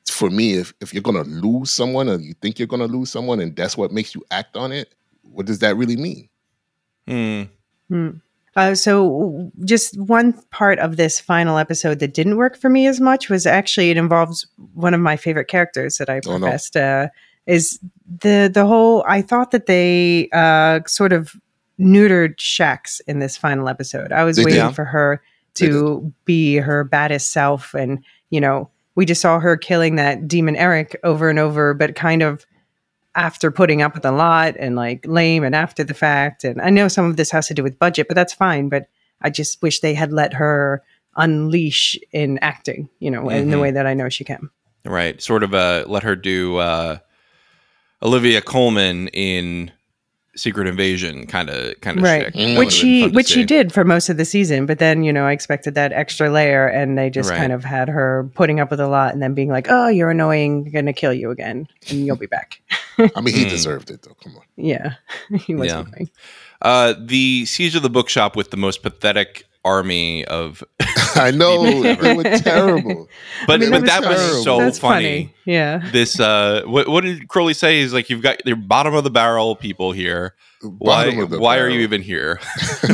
for me, if if you're gonna lose someone or you think you're gonna lose someone and that's what makes you act on it, what does that really mean? Hmm. Hmm. Uh, so, just one part of this final episode that didn't work for me as much was actually it involves one of my favorite characters that I Oh, no. professed. Uh, is the the whole? I thought that they uh, sort of neutered Shax in this final episode. I was They waiting did. for her to be her baddest self, and you know, we just saw her killing that demon Eric over and over, but kind of after putting up with a lot and like lame and after the fact. And I know some of this has to do with budget, but that's fine. But I just wish they had let her unleash in acting, you know, in the Mhm. way that I know she can. Right. Sort of uh let her do uh Olivia Colman in Secret Invasion kind of kind of Right. shtick. That which would've she fun to which she see. did for most of the season, but then, you know, I expected that extra layer and they just Right. kind of had her putting up with a lot and then being like, Oh, you're annoying, gonna kill you again and you'll be back. I mean, he Hmm. deserved it though. Come on. yeah. he was Yeah. annoying. Uh the Siege of the Bookshop with the most pathetic army of I know Ever. they were terrible. but mean, but that that was was so That's funny. funny. Yeah. This uh what what did Crowley say? He's like you've got your bottom of the barrel people here. Why Bottom of the why are you even here?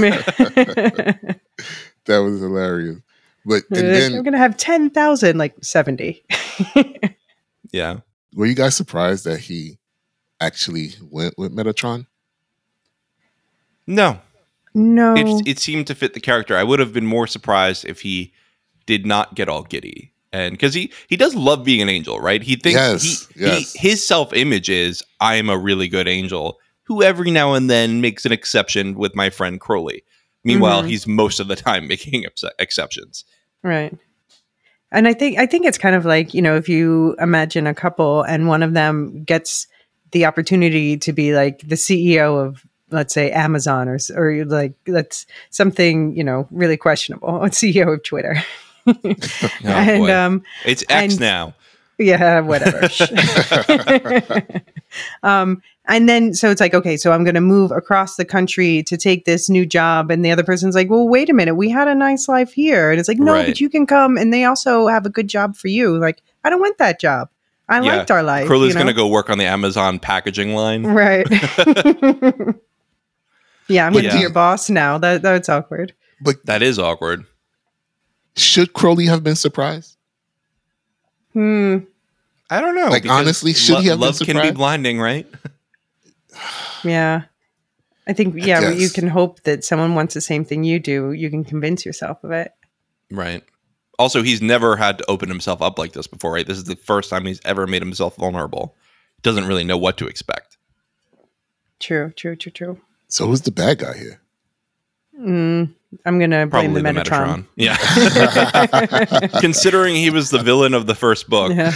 That was hilarious. But and We're then gonna have ten thousand, like seventy. yeah. were you guys surprised that he actually went with Metatron? No. no, It it seemed to fit the character. I would have been more surprised if he did not get all giddy. And because he he does love being an angel, right? He thinks Yes, he, yes. he his self image is I am a really good angel who every now and then makes an exception with my friend Crowley. Meanwhile, Mhm. he's most of the time making ex- exceptions. right. And I think I think it's kind of like you know if you imagine a couple and one of them gets the opportunity to be like the CEO of let's say Amazon or or like that's something you know really questionable. CEO of Twitter. and Oh, boy. um, It's X and- now. yeah whatever um and then so it's like okay so i'm going to move across the country to take this new job and the other person's like well wait a minute we had a nice life here and it's like no Right. but you can come and they also have a good job for you like i don't want that job i Yeah. liked our life Crowley's you know? going to go work on the Amazon packaging line. right yeah i'm going to be your boss now that that's awkward But That is awkward. should Crowley have been surprised? hmm I don't know. Like, honestly, should he have been love can be blinding, right? yeah i think I yeah you can hope that someone wants the same thing you do you can convince yourself of it Right. Also, he's never had to open himself up like this before, right? This is the first time he's ever made himself vulnerable. Doesn't really know what to expect. true true true true So who's the bad guy here? Mm, I'm gonna blame Probably the the Metatron. Metatron. Yeah. Considering he was the villain of the first book, Yeah.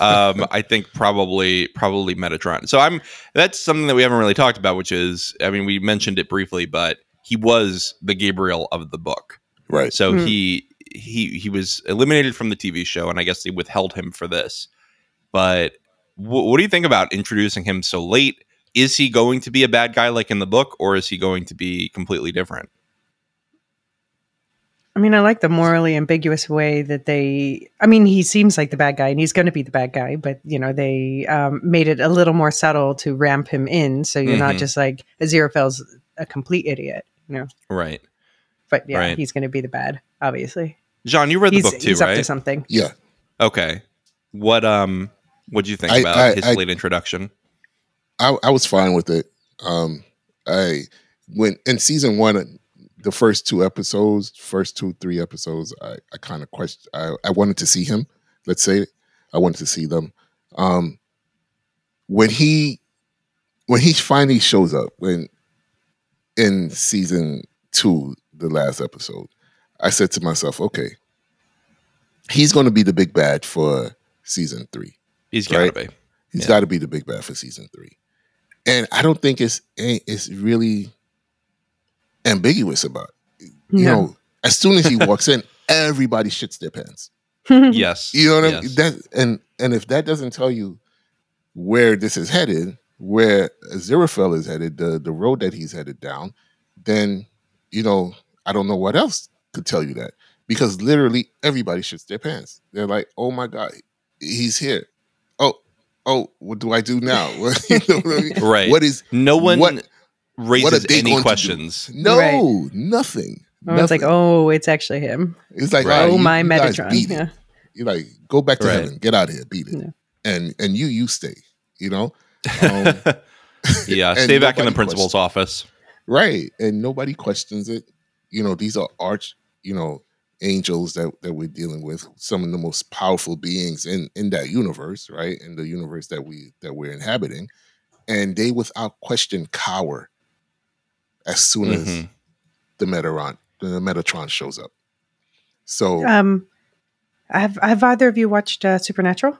um, I think probably probably Metatron. So I'm that's something that we haven't really talked about, which is I mean we mentioned it briefly, but he was the Gabriel of the book. Right. So Hmm. he he he was eliminated from the TV show, and I guess they withheld him for this. But wh- what do you think about introducing him so late? Is he going to be a bad guy like in the book, or is he going to be completely different? I mean, I like the morally ambiguous way that they. I mean, he seems like the bad guy, and he's going to be the bad guy. But you know, they um, made it a little more subtle to ramp him in, so you're not Mhm. just like Aziraphale's a complete idiot. You know, Right, but yeah, Right. he's going to be the bad. Obviously, John, you read the he's, book too, he's up to right? something. Yeah. Okay. What um what do you think I- about I- his I- late introduction? I, I was fine with it. Um, I when in season one, the first two episodes, first two three episodes, I, I kind of question. I, I wanted to see him. Let's say I wanted to see them. Um, when he when he finally shows up when in season two, the last episode, I said to myself, okay, he's going to be the big bad for season three. He's right. be. He's Yeah. got to be the big bad for season three, and I don't think it's it's really ambiguous about. It. You No. know, as soon as he walks in, everybody shits their pants. Yes. You know what I mean? That and and if that doesn't tell you where this is headed, where Aziraphale is headed, the the road that he's headed down, then you know, I don't know what else could tell you that because literally everybody shits their pants. They're like, "Oh my god, he's here." Oh, oh, what do I do now? you know what I mean? Right. What is No one What- raises they any going to do? questions. no Right. nothing? Oh, it's like, oh, it's actually him. it's like Right. oh, oh, you- my you guys Metatron. beat it. Yeah. You're like, go back to Right. heaven, get out of here, beat it, Yeah. and and you you stay. You know, um, yeah, stay back in the nobody principal's office. right? And nobody questions it. You know, these are arch, you know, angels that that we're dealing with. Some of the most powerful beings in in that universe, right? In the universe that we that we're inhabiting, and they without question cower as soon as Mhm. the Metatron the Metatron shows up. So Um, have have either of you watched uh, Supernatural?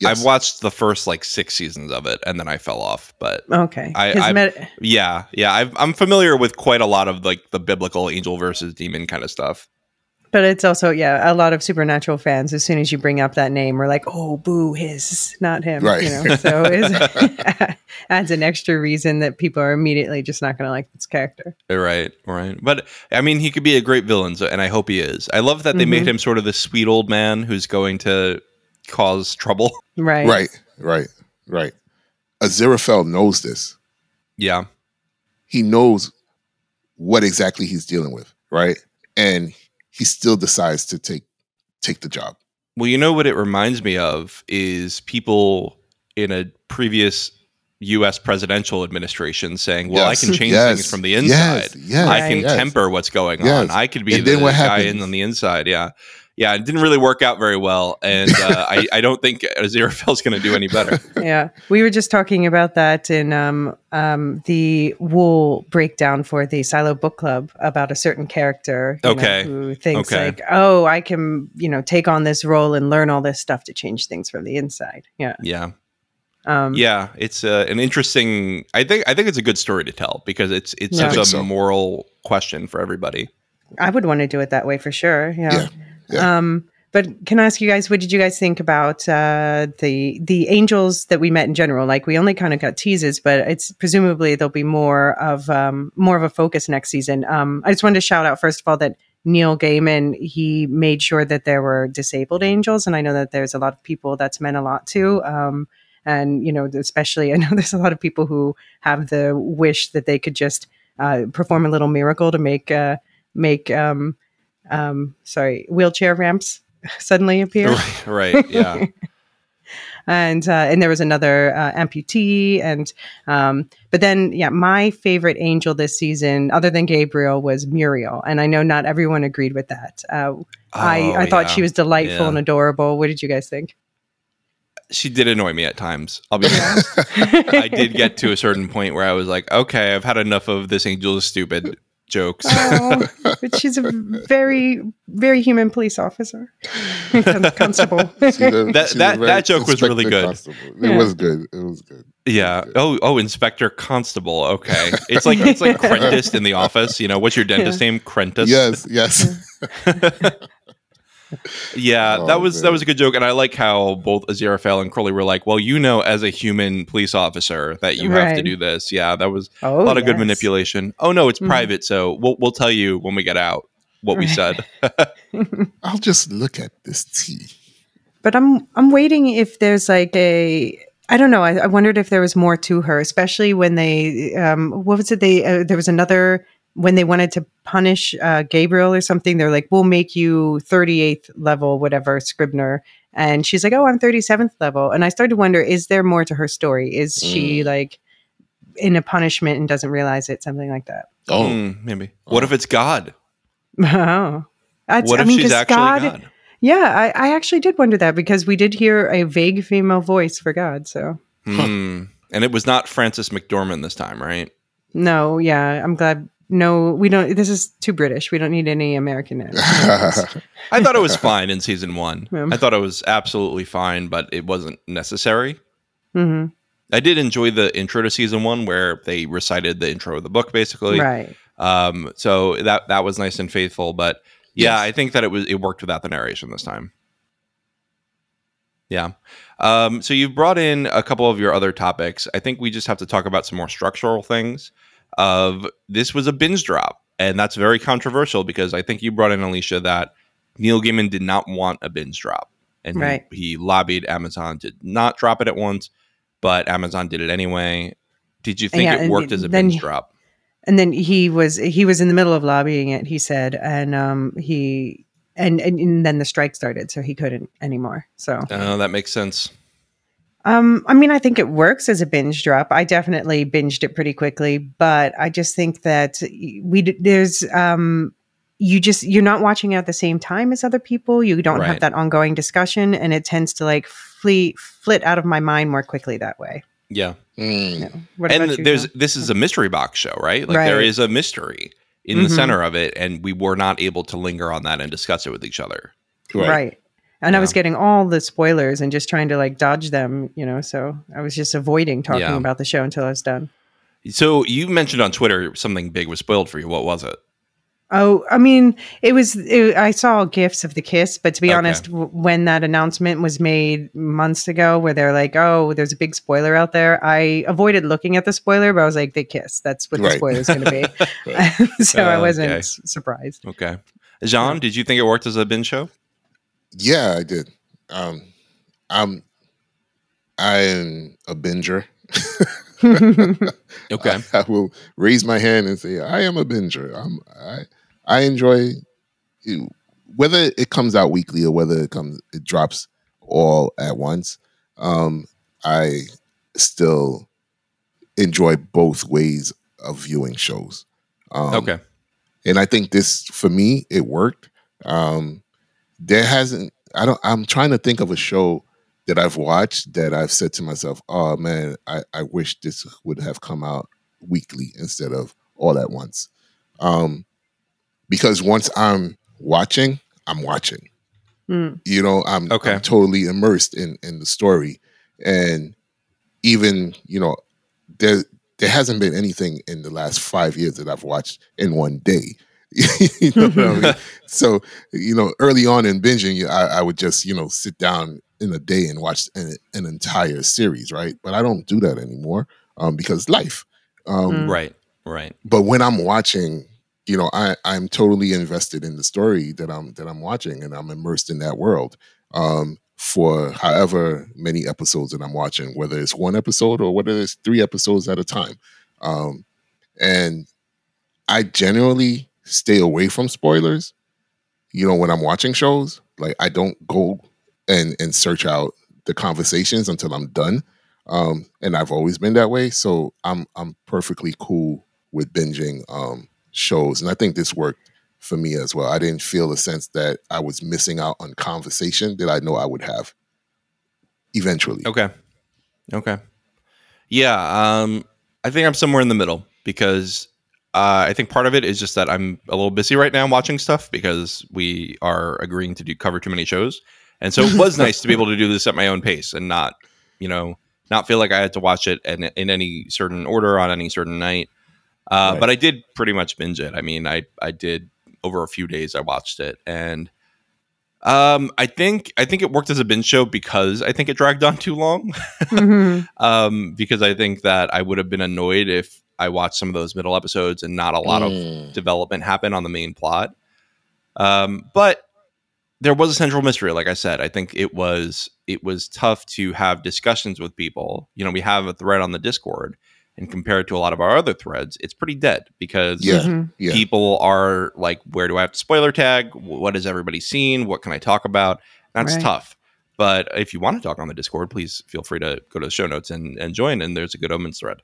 yes. I've watched the first like six seasons of it, and then I fell off. But Okay. I- 'Cause I- Met- yeah, yeah, I've, I'm familiar with quite a lot of like the biblical angel versus demon kind of stuff. But it's also yeah, a lot of Supernatural fans. As soon as you bring up that name, we're like, oh, boo, his, not him. Right. You know, so it adds an extra reason that people are immediately just not going to like this character. Right, right. But I mean, he could be a great villain, so, and I hope he is. I love that they made Mhm. him sort of the sweet old man who's going to cause trouble. Right. right, right, right. Aziraphale knows this. Yeah, he knows what exactly he's dealing with, right? And he still decides to take take the job. Well, you know what it reminds me of is people in a previous U.S. presidential administration saying, "Well, Yes, I can change yes, things from the inside. Yes, yes, I can yes. temper what's going Yes. on. I could be And the guy happens? in on the inside." Yeah, yeah. It didn't really work out very well, and uh, I, I don't think Aziraphale's going to do any better. yeah we were just talking about that in um, um, the wool breakdown for the silo book club about a certain character you know, Okay. who thinks Okay. like oh i can you know take on this role and learn all this stuff to change things from the inside yeah Yeah, um, yeah. It's uh, an interesting. I think I think it's a good story to tell because it's it's Yeah. Such a so. moral question for everybody. i would want to do it that way for sure yeah, Yeah, yeah. um but can i ask you guys what did you guys think about uh the the angels that we met in general like we only kind of got teases but it's presumably there'll be more of um more of a focus next season um i just wanted to shout out first of all that Neil Gaiman, he made sure that there were disabled angels. And I know that there's a lot of people that's meant a lot to. Um, and, you know, especially, I know there's a lot of people who have the wish that they could just uh, perform a little miracle to make, uh, make, um, um, sorry, wheelchair ramps suddenly appear. Right. Yeah. and uh, and there was another uh, amputee and um, but then yeah my favorite angel this season other than gabriel was muriel and i know not everyone agreed with that uh, I, Oh, I thought yeah. she was delightful Yeah. and adorable what did you guys think She did annoy me at times. I'll be honest. I did get to a certain point where I was like, okay, I've had enough of this angel is stupid jokes. Oh, but she's a very very human police officer constable She's a- That- she's that- that joke was really good. Constable. It Yeah. was good. It was good. yeah. Oh, oh, Inspector Constable. Okay. It's like it's like Crentist in the office. You know, what's your dentist name? Crentist. Yes, yes. Yeah, Oh, that was that was a good joke, and I like how both Aziraphale and Crowley were like, "Well, you know, as a human police officer, that you have to do this." Yeah, that was oh, a lot of good manipulation. Oh no, it's Mhm. private, so we'll we'll tell you when we get out what we said. I'll just look at this tea. but I'm I'm waiting if there's like a I don't know. I, I wondered if there was more to her, especially when they um what was it? They uh, there was another when they wanted to punish uh, Gabriel or something. They're like, "We'll make you 38th level, whatever, Scribner." And she's like, "Oh, I'm 37th level." And I started to wonder: Is there more to her story? Is she Mm. like in a punishment and doesn't realize it? Something like that. Oh, Hmm, maybe. What if it's God? Oh. That's- What I if mean, she's 'cause actually God, God? Yeah, I, I actually did wonder that because we did hear a vague female voice for God. So Hmm. And it was not Frances McDormand this time, right? no, yeah, I'm glad. No, we don't. This is too British. We don't need any American. I thought it was fine in season one. Yeah. I thought it was absolutely fine, but it wasn't necessary. hmm I did enjoy the intro to season one where they recited the intro of the book, basically. Right. Um, so that that was nice and faithful. But yeah, Yes. I think that it was it worked without the narration this time. Yeah. Um, so you've brought in a couple of your other topics. I think we just have to talk about some more structural things. Of this was a binge drop. and that's very controversial because I think you brought in Elysia that Neil Gaiman did not want a binge drop, and he- Right. he, lobbied Amazon to not drop it at once, but Amazon did it anyway. Did you think Yeah, it worked as a binge drop? and then he was he was in the middle of lobbying it he said and um he and and, and then the strike started so he couldn't anymore so Oh, that makes sense. Um i mean i think it works as a binge drop i definitely binged it pretty quickly but i just think that we there's um you just you're not watching it at the same time as other people you don't Right. have that ongoing discussion and it tends to like flee flit out of my mind more quickly that way Yeah, Mm. No. What and about you, there's John? this is a mystery box show, right? Like there Right. is a mystery in the Mhm. center of it, and we were not able to linger on that and discuss it with each other. right, and i was getting all the spoilers and just trying to like dodge them you know so i was just avoiding talking Yeah. about the show until i was done So you mentioned on Twitter something big was spoiled for you. What was it? oh i mean it was it, i saw gifs of the kiss but to be Okay. honest w- when that announcement was made months ago where they're like oh there's a big spoiler out there i avoided looking at the spoiler but i was like they kiss that's what the Right. spoiler is going to be so i Oh, wasn't okay. surprised Okay, Jean, did you think it worked as a binge show? Yeah, I did. Um, I'm I'm a binger. Okay, I, will raise my hand and say I am a binger. I'm I I enjoy it- whether it comes out weekly or whether it comes it drops all at once. Um, I still enjoy both ways of viewing shows. Um, okay, and I think this for me it worked. Um, there hasn't. I don't. I'm trying to think of a show that I've watched that I've said to myself, "Oh man, I, I wish this would have come out weekly instead of all at once." Um, because once I'm watching, I'm watching. Mm. You know, I'm, Okay. I'm totally immersed in in the story, and even you know, there there hasn't been anything in the last five years that I've watched in one day. you know what I mean? So you know, early on in binging, I, I would just you know sit down in a day and watch an, an entire series, right? But I don't do that anymore um, because life. Um, Mm. right, right. But when I'm watching, you know, I I'm totally invested in the story that I'm that I'm watching, and I'm immersed in that world. Um, for however many episodes that I'm watching, whether it's one episode or whether it's three episodes at a time. Um, and I generally stay away from spoilers. You know, when I'm watching shows, like I don't go and and search out the conversations until I'm done. Um, and I've always been that way. So I'm I'm perfectly cool with binging um shows. And I think this worked for me as well. I didn't feel a sense that I was missing out on conversation that I know I would have eventually. Okay. Okay. Yeah. Um, I think I'm somewhere in the middle because uh, I think part of it is just that I'm a little busy right now watching stuff because we are agreeing to do cover too many shows. And so it was nice to be able to do this at my own pace and not, you know, not feel like I had to watch it in, in any certain order on any certain night. Uh, Right. But I did pretty much binge it. I mean, I, I did over a few days. I watched it, and um, I think I think it worked as a binge show because I think it dragged on too long. Mhm. um, because I think that I would have been annoyed if I watched some of those middle episodes and not a lot of Mm. development happen on the main plot. Um, but there was a central mystery, like I said. I think it was it was tough to have discussions with people. You know, we have a thread on the Discord, and compared to a lot of our other threads, it's pretty dead because Yeah. Mhm. Yeah. people are like, where do I have to spoiler tag? What has everybody seen? What can I talk about? That's Right. tough. But if you want to talk on the Discord, please feel free to go to the show notes and, and join. And there's a good omens thread.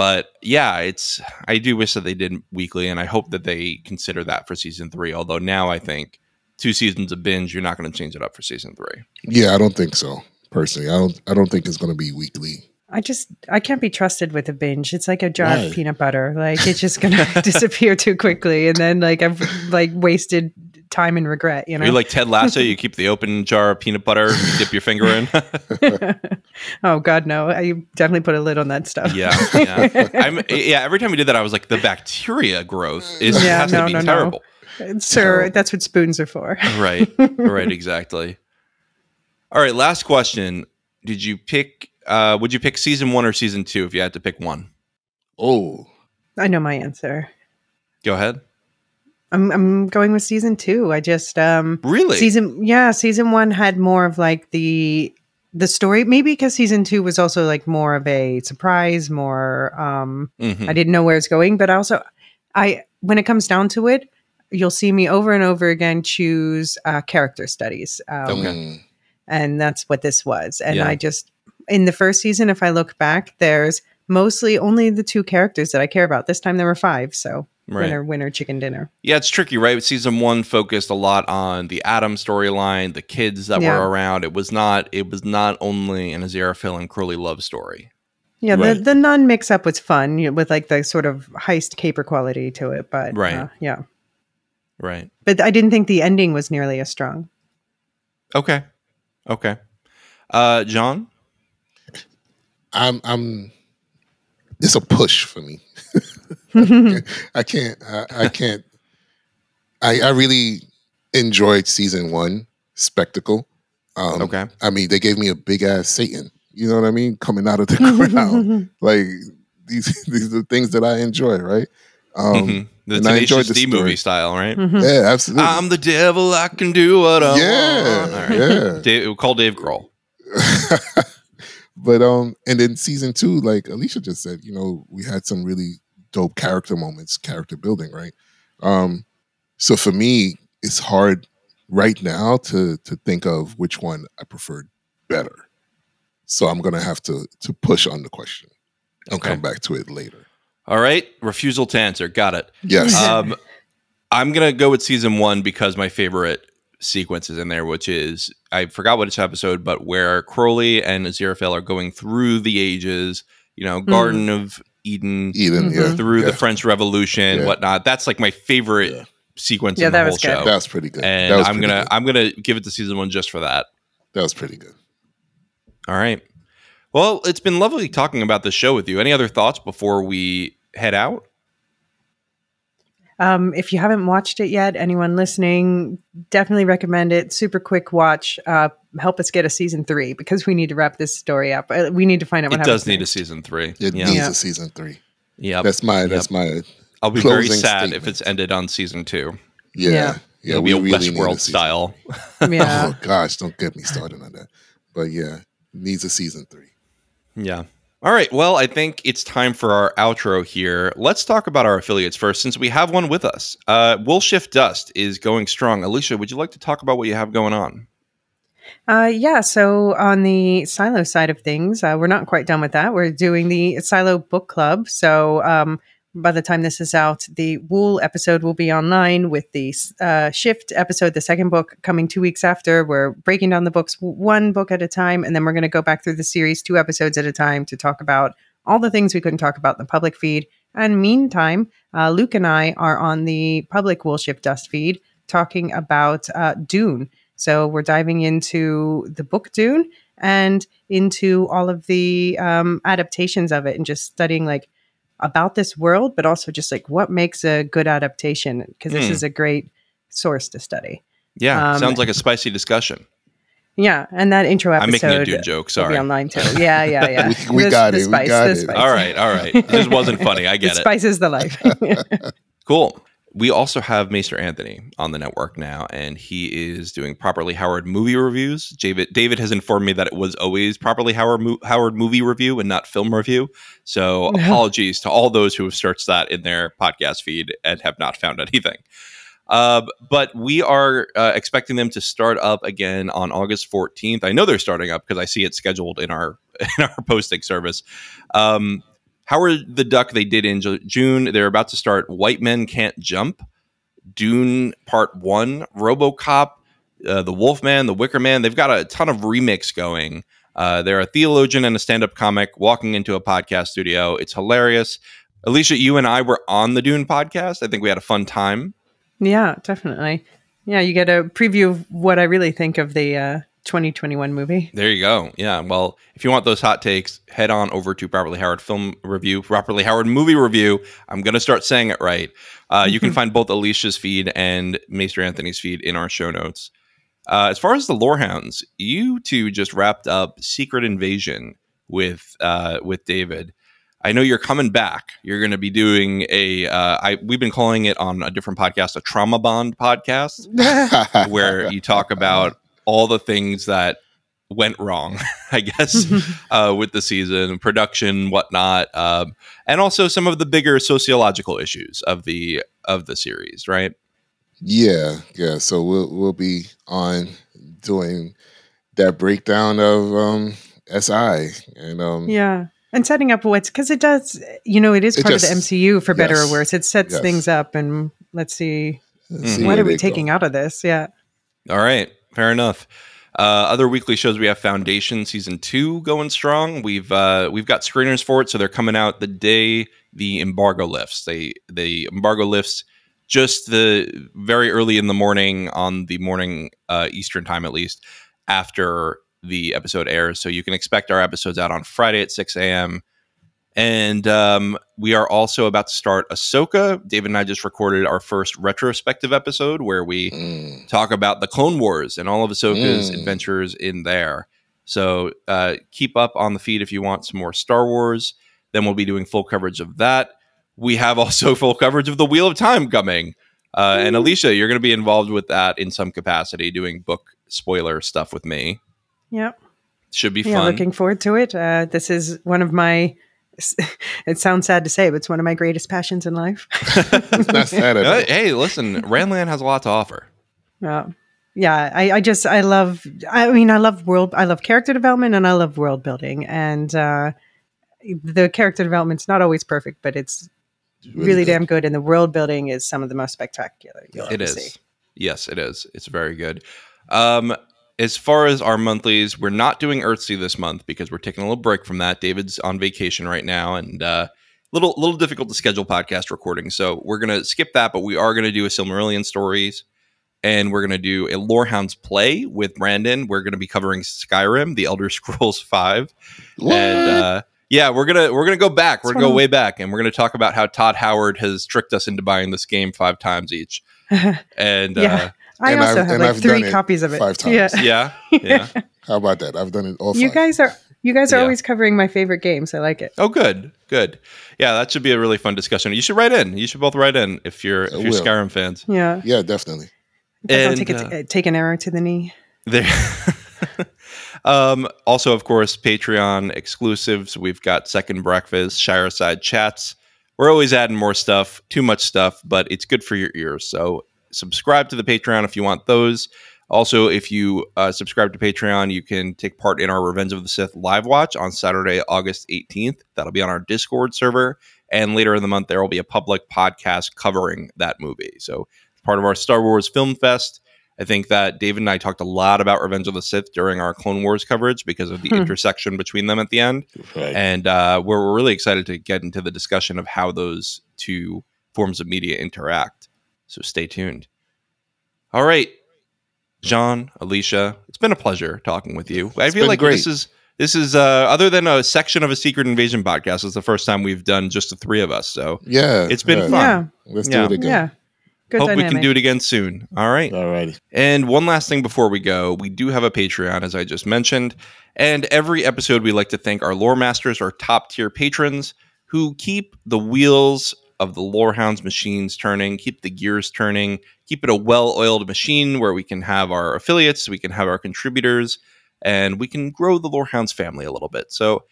But yeah, it's I do wish that they did weekly, and I hope that they consider that for season three. Although now I think two seasons of binge, you're not going to change it up for season three. Yeah, I don't think so. Personally, I don't. I don't think it's going to be weekly. I just I can't be trusted with a binge. It's like a jar Why? of peanut butter. Like it's just gonna disappear too quickly, and then like I've like wasted time and regret. You know. You're like Ted Lasso. you keep the open jar of peanut butter, you dip your finger in. oh God, no! I definitely put a lid on that stuff. Yeah, yeah. I'm, yeah. Every time we did that, I was like, the bacteria growth is Yeah, has no, to be no, no. Sir, No. that's what spoons are for. Right, right, exactly. All right, last question. Did you pick? Uh, would you pick season one or season two if you had to pick one? Oh, I know my answer. Go ahead. I'm I'm going with season two. I just um Really? season yeah season one had more of like the the story maybe because season two was also like more of a surprise more um Mhm. i didn't know where it's going but also i when it comes down to it you'll see me over and over again choose uh, character studies um, Okay. And that's what this was and Yeah. i just in the first season if i look back there's mostly only the two characters that i care about this time there were five so Right. winner winner chicken dinner Yeah, it's tricky, right? Season one focused a lot on the Adam storyline, the kids that Yeah. were around. It was not. It was not only an Aziraphale and Crowley love story. Yeah, the, Right. the nun mix up was fun you know, with like the sort of heist caper quality to it, but Right. uh, yeah, Right. but I didn't think the ending was nearly as strong. Okay. Okay. Uh, John. I'm I'm it's a push for me. I can't I, I can't I I really enjoyed season one spectacle. Um Okay. I mean they gave me a big ass Satan, you know what I mean, coming out of the ground. like these these are the things that I enjoy, right? Um Mhm. The and I enjoyed the D story. movie style, right? Mhm. Yeah, absolutely. I'm the devil. I can do what I Yeah, want. All right. yeah. Dave, call Dave Grohl. But um and then season two like Elysia just said you know we had some really dope character moments character building right um so for me it's hard right now to to think of which one i preferred better so i'm gonna have to to push on the question and Okay. come back to it later All right. Refusal to answer. Got it. yes Um, I'm gonna go with season one because my favorite sequence is in there, which is I forgot what it's episode, but where Crowley and Aziraphale are going through the ages. You know, Garden of Eden, eden yeah Mhm. through the. French Revolution, Yeah. whatnot. That's like my favorite Yeah. sequence Yeah, in the that whole was good. show. that's pretty good and that was I'm gonna good. I'm gonna give it to season one just for that. that was pretty good All right. Well, it's been lovely talking about the show with you. Any other thoughts before we head out? Um, if you haven't watched it yet, anyone listening, definitely recommend it. Super quick watch. Uh, help us get a season three because we need to wrap this story up. Uh, we need to find out what happens. It does happens need a season three. it yeah. needs Yeah. a season three Yeah, that's my that's my I'll be very closing sad if it's ended on season two. yeah Yeah. yeah, It'll we be a really need a Westworld style. Yeah. Oh gosh, don't get me started on that. But yeah, needs a season three. Yeah. All right. Well, I think it's time for our outro here. Let's talk about our affiliates first, since we have one with us. Uh, Wool Shift Dust is going strong. Elysia, would you like to talk about what you have going on? Uh, yeah. So on the Silo side of things, uh, we're not quite done with that. We're doing the Silo Book Club. So um, by the time this is out, the Wool episode will be online with the uh, Shift episode, the second book, coming two weeks after. We're breaking down the books one book at a time, and then we're going to go back through the series two episodes at a time to talk about all the things we couldn't talk about in the public feed. And meantime, uh, Luke and I are on the public Wool Shift Dust feed talking about uh, Dune. So we're diving into the book Dune and into all of the um, adaptations of it and just studying like about this world, but also just like what makes a good adaptation because this Hmm. is a great source to study. Yeah. Um, sounds like a spicy discussion. Yeah, and that intro episode. I'm episode making a Dune joke. will Sorry. be online too. Yeah, yeah, yeah. We- we got the it, we got the it. spice. All right. All right. This wasn't funny. I get it. spices the life. Cool. We also have Maester Anthony on the network now, and he is doing properly Howard movie reviews. David David has informed me that it was always properly Howard mo- Howard movie review and not film review. So apologies to all those who have searched that in their podcast feed and have not found anything. Uh, but we are uh, expecting them to start up again on August 14th. I know they're starting up because I see it scheduled in our in our posting service. Um, Howard the Duck they did in Ju- June. They're about to start White Men Can't Jump, Dune Part One, RoboCop, uh, The Wolfman, The Wicker Man. They've got a ton of remix going. Uh, they're a theologian and a stand-up comic walking into a podcast studio. It's hilarious. Elysia, you and I were on the Dune podcast. I think we had a fun time. yeah, definitely. Yeah, you get a preview of what I really think of the uh, 2021 movie. There you go. Yeah. Well, if you want those hot takes, head on over to Properly Howard Film Review, Properly Howard Movie Review. I'm going to start saying it right. Uh, you can find both Elysia's feed and Maester Anthony's feed in our show notes. Uh, as far as the Lorehounds, you two just wrapped up Secret Invasion with uh, with David. I know you're coming back. You're going to be doing a. Uh, I we've been calling it on a different podcast, a trauma bond podcast, where you talk about all the things that went wrong, I guess, uh, with the season, production, whatnot, um, and also some of the bigger sociological issues of the of the series, right? Yeah, yeah. So we'll we'll be on doing that breakdown of um SI and um yeah. And setting up what's because it does, you know, it is It part just- of the MCU for better yes, or worse. It sets yes. things up, and let's see see what are we they go. taking out of this. Yeah. All right, fair enough. Uh, other weekly shows we have Foundation season two going strong. We've uh, we've got screeners for it, so they're coming out the day the embargo lifts. They the embargo lifts just the very early in the morning on the morning uh, Eastern time at least after the episode airs. So you can expect our episodes out on Friday at six a.m. And um, we are also about to start Ahsoka. David and I just recorded our first retrospective episode where we Mm. talk about the Clone Wars and all of Ahsoka's Mm. adventures in there. So uh, keep up on the feed if you want some more Star Wars. Then we'll be doing full coverage of that. We have also full coverage of the Wheel of Time coming. Uh, and Elysia, you're going to be involved with that in some capacity, doing book spoiler stuff with me. Yep. Should be Yeah. fun. Looking forward to it. Uh, this is one of my, it sounds sad to say, but it's one of my greatest passions in life. It's not sad at all. hey, listen, Randland has a lot to offer. Yeah. Yeah, I, I just I love I mean I love world I love character development and I love world building and uh the character development's not always perfect but it's really, damn good and the world building is some of the most spectacular you'll It ever is. see. Yes, it is. It's very good. Um, as far as our monthlies, we're not doing Earthsea this month because we're taking a little break from that. David's on vacation right now and uh little little difficult to schedule podcast recording. So we're gonna skip that, but we are gonna do a Silmarillion stories and we're gonna do a Lorehounds play with Brandon. We're gonna be covering Skyrim, the Elder Scrolls Five. What? And uh yeah, we're gonna we're gonna go back. We're gonna go way back, and we're gonna talk about how Todd Howard has tricked us into buying this game five times each. And uh, Yeah. I And also I've- have and like I've three copies of it. five times. Yeah. yeah, yeah. How about that? I've done it all. You guys are you guys are Yeah. always covering my favorite games. I like it. Oh, good, good. Yeah, that should be a really fun discussion. You should write in. You should both write in if you're if I you're will. Skyrim fans. Yeah. Yeah, definitely. Guess I'll And, take, a, take an arrow to the knee. There. um, also, of course, Patreon exclusives. We've got Second Breakfast, Shireside Chats. We're always adding more stuff, too much stuff, but it's good for your ears. So subscribe to the Patreon if you want those. Also, if you uh, subscribe to Patreon, you can take part in our Revenge of the Sith live watch on Saturday, August 18th. That'll be on our Discord server. And later in the month, there will be a public podcast covering that movie. So, part of our Star Wars Film Fest. I think that David and I talked a lot about Revenge of the Sith during our Clone Wars coverage because of the Hmm. intersection between them at the end. Right. And uh, we're, we're really excited to get into the discussion of how those two forms of media interact. So stay tuned. All right, Jean, Elysia, it's been a pleasure talking with you. I It's feel like great. this is this is uh, other than a section of a Secret Invasion podcast. It's the first time we've done just the three of us. So yeah, it's been yeah. fun. Yeah. Let's Yeah. do it again. Yeah. Good hope we can do it again soon. All right. All righty. And one last thing before we go, we do have a Patreon, as I just mentioned. And every episode, we like to thank our lore masters, our top tier patrons, who keep the wheels of the Lorehounds machines turning, keep the gears turning, keep it a well oiled machine where we can have our affiliates, we can have our contributors, and we can grow the Lorehounds family a little bit. So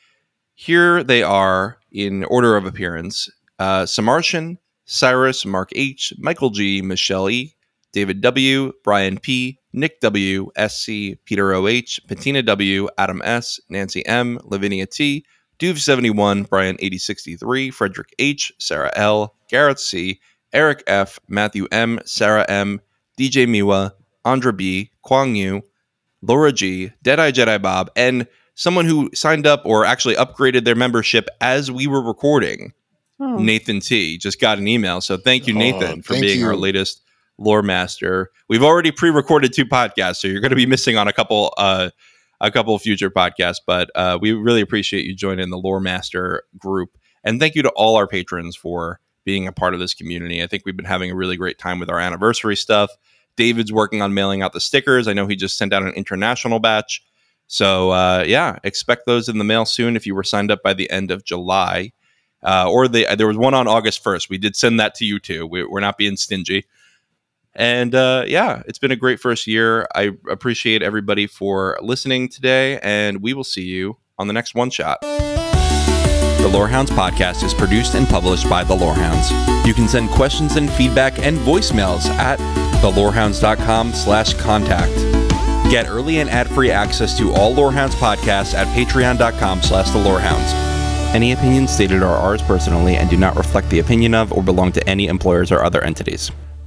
here they are in order of appearance uh, Samartian, Cyrus, Mark H., Michael G., Michelle E., David W., Brian P., Nick W., SC, Peter OH, Patina W., Adam S., Nancy M., Lavinia T., Duve71, Brian 8063, Frederick H., Sarah L., Garrett C., Eric F., Matthew M., Sarah M., DJ Miwa, Andra B., Kwang Yu, Laura G., Deadeye Jedi Bob, and someone who signed up or actually upgraded their membership as we were recording. Oh. Nathan T just got an email. So thank you, Oh, Nathan, for thank being our latest lore master. We've already pre-recorded two podcasts, so you're going to be missing on a couple uh a couple future podcasts, but uh, we really appreciate you joining the lore master group. And thank you to all our patrons for being a part of this community. I think we've been having a really great time with our anniversary stuff. David's working on mailing out the stickers. I know he just sent out an international batch. So uh, yeah, expect those in the mail soon if you were signed up by the end of July. Uh, or the, there was one on August 1st. We did send that to you too. We, we're not being stingy. And uh, yeah, it's been a great first year. I appreciate everybody for listening today, and we will see you on the next one shot. The Lorehounds podcast is produced and published by The Lorehounds. You can send questions and feedback and voicemails at thelorehounds.com slash contact. Get early and ad-free access to all Lorehounds podcasts at patreon.com slash the Lorehounds. Any opinions stated are ours personally and do not reflect the opinion of or belong to any employers or other entities.